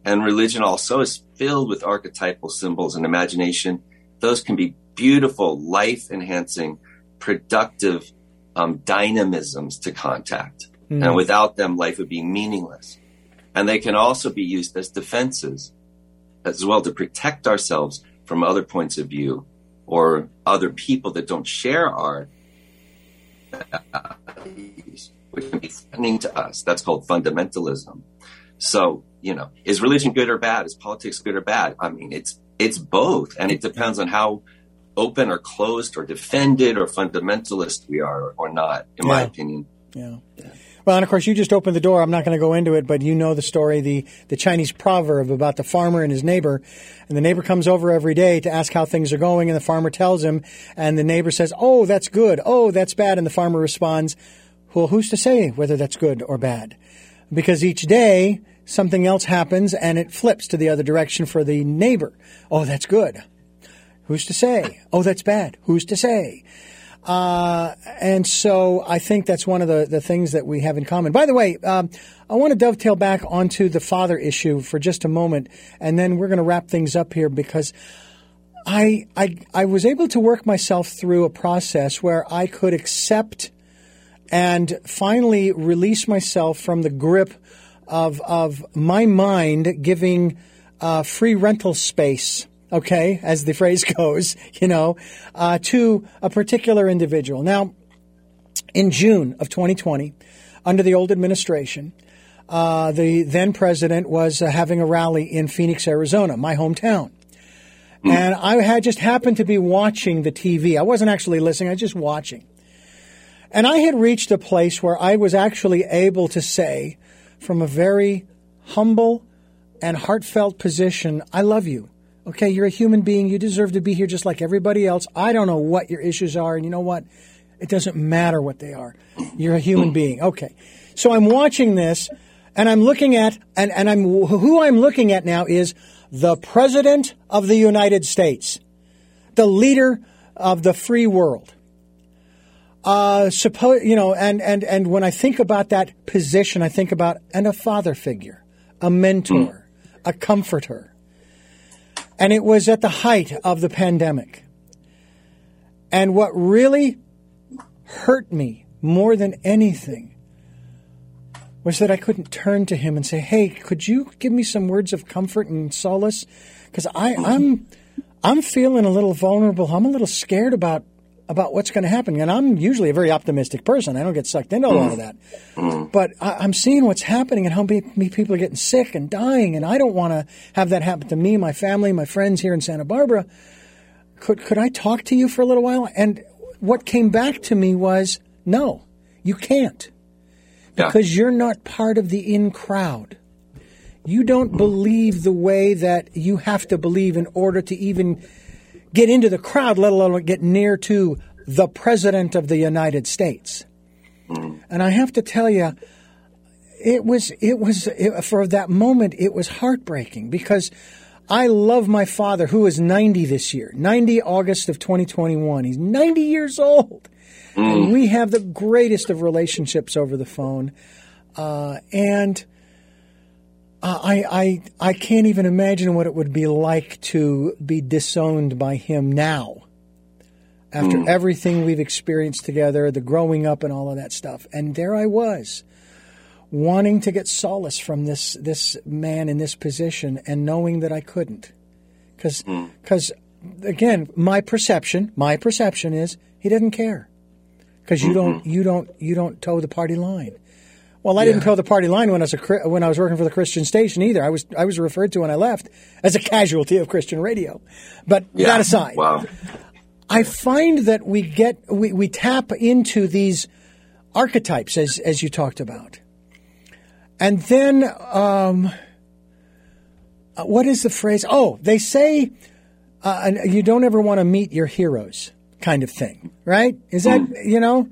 And religion also is filled with archetypal symbols and imagination. Those can be beautiful, life enhancing, productive um, dynamisms to contact. And without them, life would be meaningless. And they can also be used as defenses as well to protect ourselves from other points of view or other people that don't share our values, which can be threatening to us. That's called fundamentalism. So, you know, is religion good or bad? Is politics good or bad? I mean, it's it's both, and it depends on how open or closed or defended or fundamentalist we are or not, in my Yeah. opinion. Yeah. Well, and of course, you just opened the door. I'm not going to go into it, but you know the story, the, the Chinese proverb about the farmer and his neighbor. And the neighbor comes over every day to ask how things are going, and the farmer tells him, and the neighbor says, Oh, that's good. Oh, that's bad. And the farmer responds, Well, who's to say whether that's good or bad? Because each day, something else happens and it flips to the other direction for the neighbor. Oh, that's good. Who's to say? Oh, that's bad. Who's to say? Uh, and so I think that's one of the, the things that we have in common. By the way, um, I want to dovetail back onto the father issue for just a moment, and then we're going to wrap things up here because I, I, I was able to work myself through a process where I could accept and finally release myself from the grip of, of my mind giving uh, free rental space, okay, as the phrase goes, you know, uh, to a particular individual. Now, in June of 2020, under the old administration, uh, the then president was uh, having a rally in Phoenix, Arizona, my hometown. And I had just happened to be watching the TV. I wasn't actually listening, I was just watching. And I had reached a place where I was actually able to say, from a very humble and heartfelt position, I love you. Okay, you're a human being. You deserve to be here just like everybody else. I don't know what your issues are, and you know what? It doesn't matter what they are. You're a human being. Okay. So I'm watching this, and I'm looking at, and, and I'm who I'm looking at now is the President of the United States, the leader of the free world uh, suppose you know, and and and when I think about that position, I think about and a father figure, a mentor, a comforter, and it was at the height of the pandemic. And what really hurt me more than anything was that I couldn't turn to him and say, "Hey, could you give me some words of comfort and solace?" Because I'm, I'm feeling a little vulnerable. I'm a little scared about about what's going to happen. And I'm usually a very optimistic person. I don't get sucked into a lot of mm. that. Mm. But I, I'm seeing what's happening and how many, many people are getting sick and dying. And I don't want to have that happen to me, my family, my friends here in Santa Barbara. Could could I talk to you for a little while? And what came back to me was No, you can't. Because yeah. you're not part of the in crowd. You don't believe the way that you have to believe in order to even get into the crowd, let alone get near to the President of the United States. Mm. And I have to tell you, it was it was it, for that moment it was heartbreaking because I love my father who is 90 this year 90 August of 2021 he's 90 years old mm. and we have the greatest of relationships over the phone uh, and I, I I can't even imagine what it would be like to be disowned by him now after mm. everything we've experienced together the growing up and all of that stuff and there I was wanting to get solace from this this man in this position and knowing that I couldn't because because mm. again my perception my perception is he doesn't care because you mm-hmm. don't you don't you don't toe the party line well I yeah. didn't toe the party line when I was a, when I was working for the Christian station either I was I was referred to when I left as a casualty of Christian radio but yeah. that aside wow I find that we get we, we tap into these archetypes as as you talked about and then, um, uh, what is the phrase? Oh, they say uh, you don't ever want to meet your heroes, kind of thing, right? Is that, mm. you know?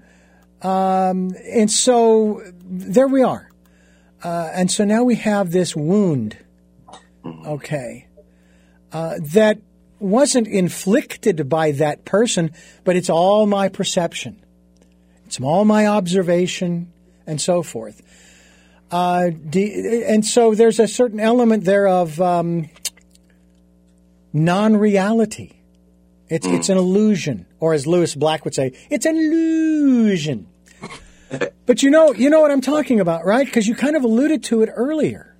Um, and so there we are. Uh, and so now we have this wound, okay, uh, that wasn't inflicted by that person, but it's all my perception. It's all my observation and so forth. Uh, and so there's a certain element there of um, non-reality. It's it's mm. an illusion, or as Lewis Black would say, it's an illusion. but you know, you know what I'm talking about, right? Because you kind of alluded to it earlier.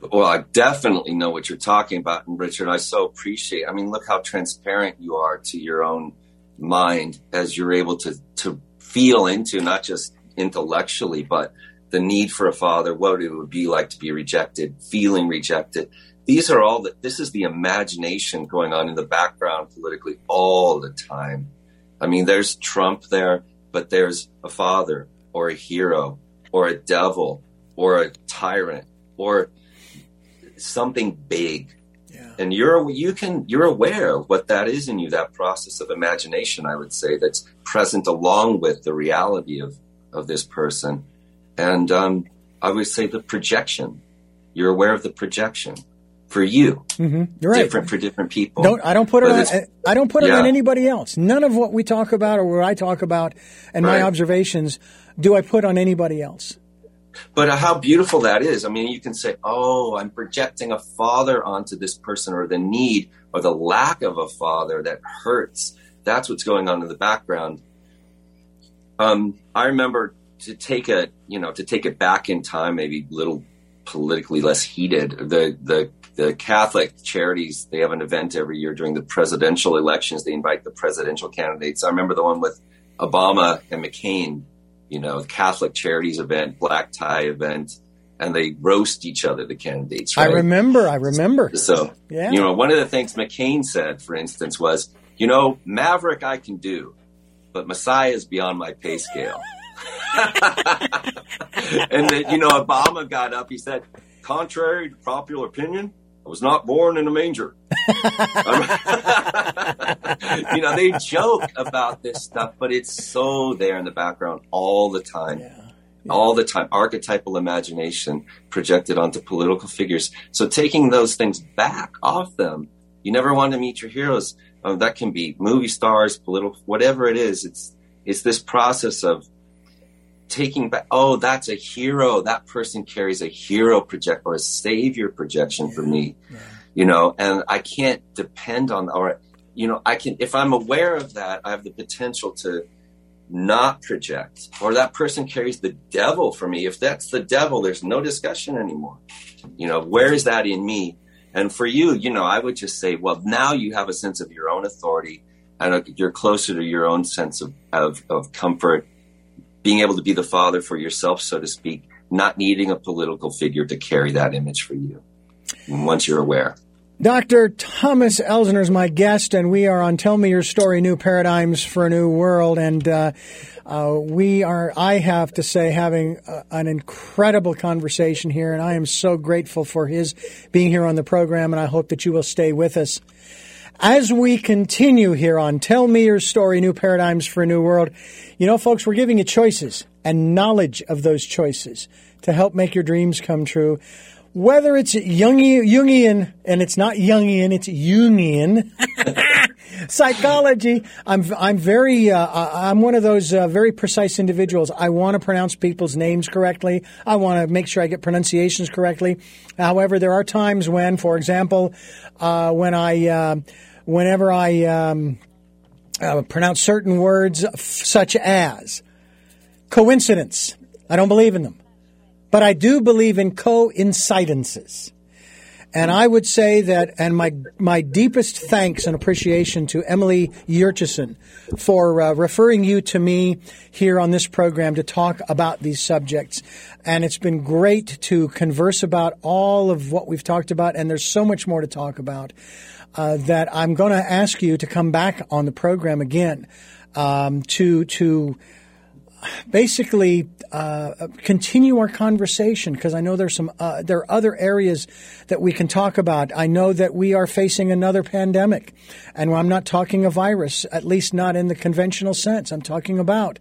Well, I definitely know what you're talking about, and Richard, I so appreciate. I mean, look how transparent you are to your own mind as you're able to to feel into not just intellectually, but the need for a father, what it would be like to be rejected, feeling rejected. These are all that, this is the imagination going on in the background politically all the time. I mean, there's Trump there, but there's a father or a hero or a devil or a tyrant or something big. Yeah. And you're, you can, you're aware of what that is in you, that process of imagination, I would say, that's present along with the reality of, of this person and um, I would say the projection. You're aware of the projection for you. Mm-hmm. You're right. Different for different people. Don't I don't put it on, I don't put it yeah. on anybody else. None of what we talk about or what I talk about and right. my observations do I put on anybody else. But how beautiful that is. I mean, you can say, "Oh, I'm projecting a father onto this person or the need or the lack of a father that hurts." That's what's going on in the background. Um, I remember to take a you know to take it back in time, maybe a little politically less heated. The the the Catholic charities they have an event every year during the presidential elections. They invite the presidential candidates. I remember the one with Obama and McCain. You know, Catholic charities event, black tie event, and they roast each other, the candidates. Right? I remember. I remember. So, yeah. you know, one of the things McCain said, for instance, was, you know, Maverick I can do, but Messiah is beyond my pay scale. and then, you know, Obama got up. He said, contrary to popular opinion, I was not born in a manger. you know, they joke about this stuff, but it's so there in the background all the time. Yeah. Yeah. All the time, archetypal imagination projected onto political figures. So taking those things back off them, you never want to meet your heroes. Um, that can be movie stars, political, whatever it is. It's it's this process of taking back, oh, that's a hero. That person carries a hero project or a savior projection yeah, for me, yeah. you know, and I can't depend on, or, you know, I can, if I'm aware of that, I have the potential to not project or that person carries the devil for me. If that's the devil, there's no discussion anymore. You know, where is that in me? And for you, you know, I would just say, well, now you have a sense of your own authority and you're closer to your own sense of, of, of comfort being able to be the father for yourself, so to speak, not needing a political figure to carry that image for you once you're aware. Dr. Thomas Elsner is my guest, and we are on Tell Me Your Story New Paradigms for a New World. And uh, uh, we are, I have to say, having a, an incredible conversation here, and I am so grateful for his being here on the program, and I hope that you will stay with us. As we continue here on Tell Me Your Story New Paradigms for a New World, you know, folks, we're giving you choices and knowledge of those choices to help make your dreams come true whether it's Jungian, and it's not Jungian, it's Jungian psychology. I'm I'm very uh, I'm one of those uh, very precise individuals. I want to pronounce people's names correctly. I want to make sure I get pronunciations correctly. However, there are times when, for example, uh, when I uh, whenever I um, uh, pronounce certain words, such as coincidence, I don't believe in them. But I do believe in coincidences. And I would say that, and my my deepest thanks and appreciation to Emily Yurchison for uh, referring you to me here on this program to talk about these subjects. And it's been great to converse about all of what we've talked about, and there's so much more to talk about uh, that I'm going to ask you to come back on the program again um, to to basically uh, continue our conversation because I know there's some uh, there are other areas that we can talk about. I know that we are facing another pandemic, and I'm not talking a virus, at least not in the conventional sense. I'm talking about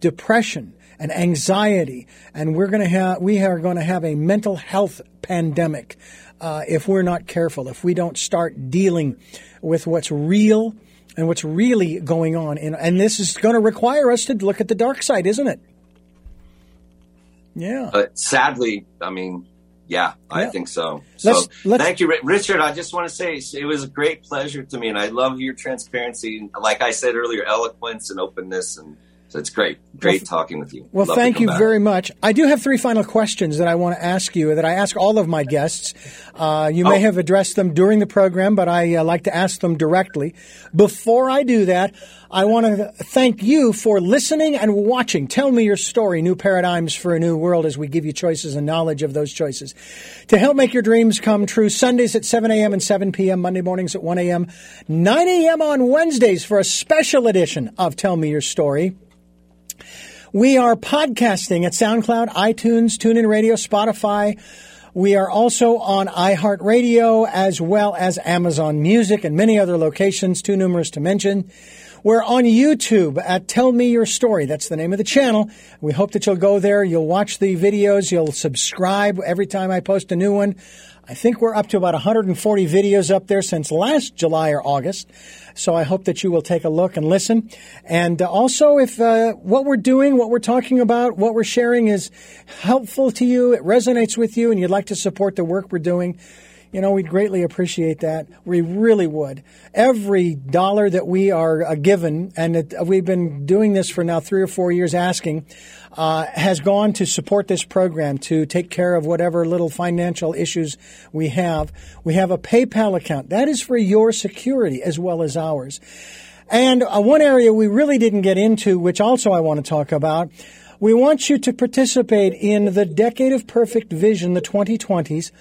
depression and anxiety, and we're going to have we are going to have a mental health pandemic uh, if we're not careful. If we don't start dealing with what's real and what's really going on. And, and this is going to require us to look at the dark side, isn't it? Yeah. But sadly, I mean, yeah, I think so. So let's, let's, thank you, Richard. I just want to say it was a great pleasure to me, and I love your transparency. Like I said earlier, eloquence and openness and so it's great. Great well, talking with you. Well, Love thank you back. very much. I do have three final questions that I want to ask you that I ask all of my guests. Uh, you oh. may have addressed them during the program, but I uh, like to ask them directly. Before I do that, I want to thank you for listening and watching. Tell me your story, New Paradigms for a New World, as we give you choices and knowledge of those choices. To help make your dreams come true, Sundays at 7 a.m. and 7 p.m., Monday mornings at 1 a.m., 9 a.m. on Wednesdays for a special edition of Tell Me Your Story. We are podcasting at SoundCloud, iTunes, TuneIn Radio, Spotify. We are also on iHeartRadio as well as Amazon Music and many other locations, too numerous to mention. We're on YouTube at Tell Me Your Story. That's the name of the channel. We hope that you'll go there. You'll watch the videos. You'll subscribe every time I post a new one. I think we're up to about 140 videos up there since last July or August. So I hope that you will take a look and listen. And uh, also, if uh, what we're doing, what we're talking about, what we're sharing is helpful to you, it resonates with you, and you'd like to support the work we're doing, you know, we'd greatly appreciate that. We really would. Every dollar that we are uh, given, and it, we've been doing this for now three or four years asking, uh, has gone to support this program, to take care of whatever little financial issues we have. We have a PayPal account. That is for your security as well as ours. And uh, one area we really didn't get into, which also I want to talk about, we want you to participate in the Decade of Perfect Vision, the 2020s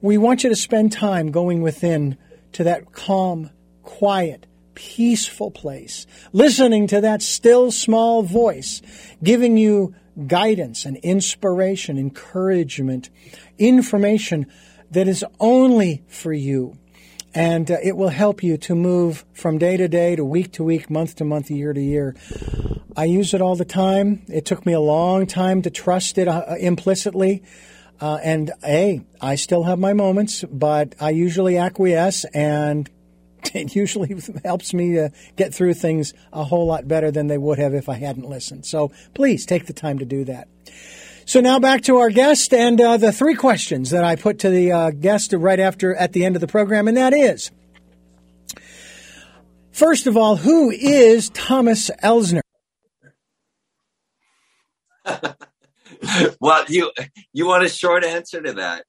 we want you to spend time going within to that calm, quiet, peaceful place, listening to that still small voice, giving you guidance and inspiration, encouragement, information that is only for you. And uh, it will help you to move from day to day to week to week, month to month, year to year. I use it all the time. It took me a long time to trust it uh, implicitly. Uh, and hey, I still have my moments, but I usually acquiesce, and it usually helps me get through things a whole lot better than they would have if I hadn't listened. So please take the time to do that. So now back to our guest and uh, the three questions that I put to the uh, guest right after at the end of the program, and that is. First of all, who is Thomas Elsner? well, you you want a short answer to that?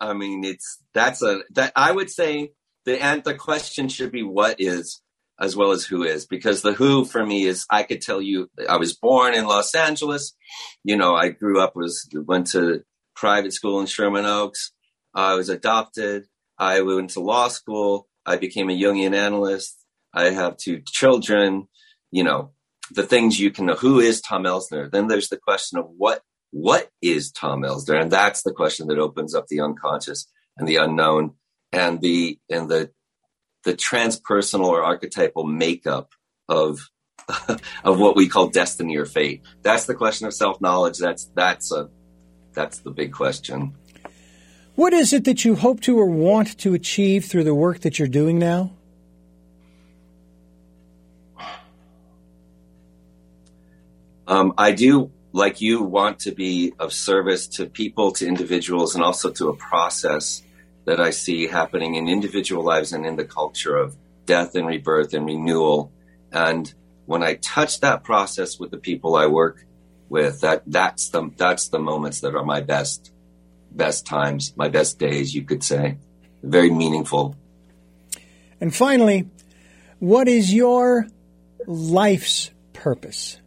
I mean, it's that's a that I would say the and the question should be what is as well as who is because the who for me is I could tell you I was born in Los Angeles. You know, I grew up was went to private school in Sherman Oaks. I was adopted. I went to law school. I became a Jungian analyst. I have two children. You know, the things you can know. Who is Tom Elsner? Then there's the question of what what is Tom Elsner, and that's the question that opens up the unconscious and the unknown and the and the the transpersonal or archetypal makeup of of what we call destiny or fate. That's the question of self knowledge. That's that's a that's the big question. What is it that you hope to or want to achieve through the work that you're doing now? Um, I do, like you, want to be of service to people, to individuals, and also to a process that I see happening in individual lives and in the culture of death and rebirth and renewal. And when I touch that process with the people I work with, that that's the that's the moments that are my best best times, my best days, you could say. Very meaningful. And finally, what is your life's purpose?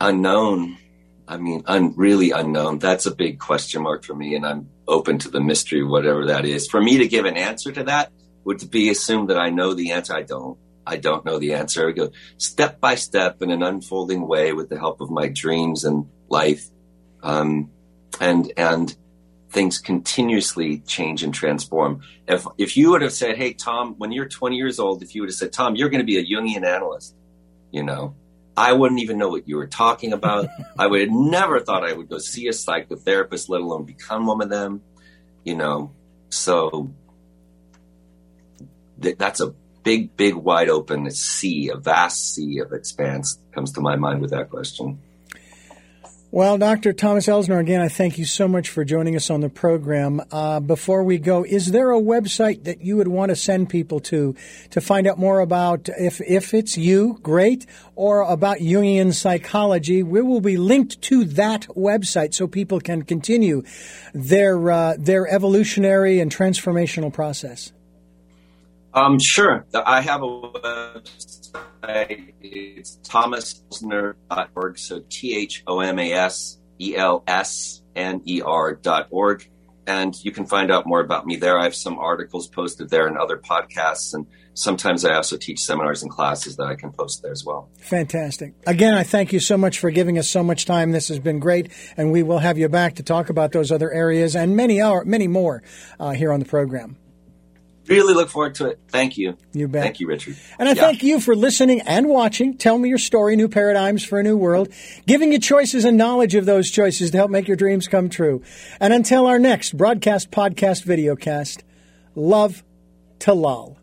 Unknown. I mean, un, really unknown. That's a big question mark for me, and I'm open to the mystery, whatever that is. For me to give an answer to that would be assumed that I know the answer. I don't. I don't know the answer. I go step by step in an unfolding way with the help of my dreams and life, um, and and things continuously change and transform. If if you would have said, "Hey, Tom, when you're 20 years old," if you would have said, "Tom, you're going to be a Jungian analyst," you know, I wouldn't even know what you were talking about. I would have never thought I would go see a psychotherapist, let alone become one of them. You know, so th- that's a big, big, wide open sea, a vast sea of expanse comes to my mind with that question. Well, Dr. Thomas Elsner, again, I thank you so much for joining us on the program. Uh, before we go, is there a website that you would want to send people to to find out more about if if it's you, great, or about Jungian psychology? We will be linked to that website so people can continue their uh, their evolutionary and transformational process. Um, sure. I have a website. It's thomaselsner.org. So T H O M A S E L S N E R dot org. And you can find out more about me there. I have some articles posted there and other podcasts. And sometimes I also teach seminars and classes that I can post there as well. Fantastic. Again, I thank you so much for giving us so much time. This has been great. And we will have you back to talk about those other areas and many, hour, many more uh, here on the program. Really look forward to it. Thank you. You bet. Thank you, Richard. And I yeah. thank you for listening and watching. Tell me your story, New Paradigms for a New World, giving you choices and knowledge of those choices to help make your dreams come true. And until our next broadcast, podcast, videocast, love to lull.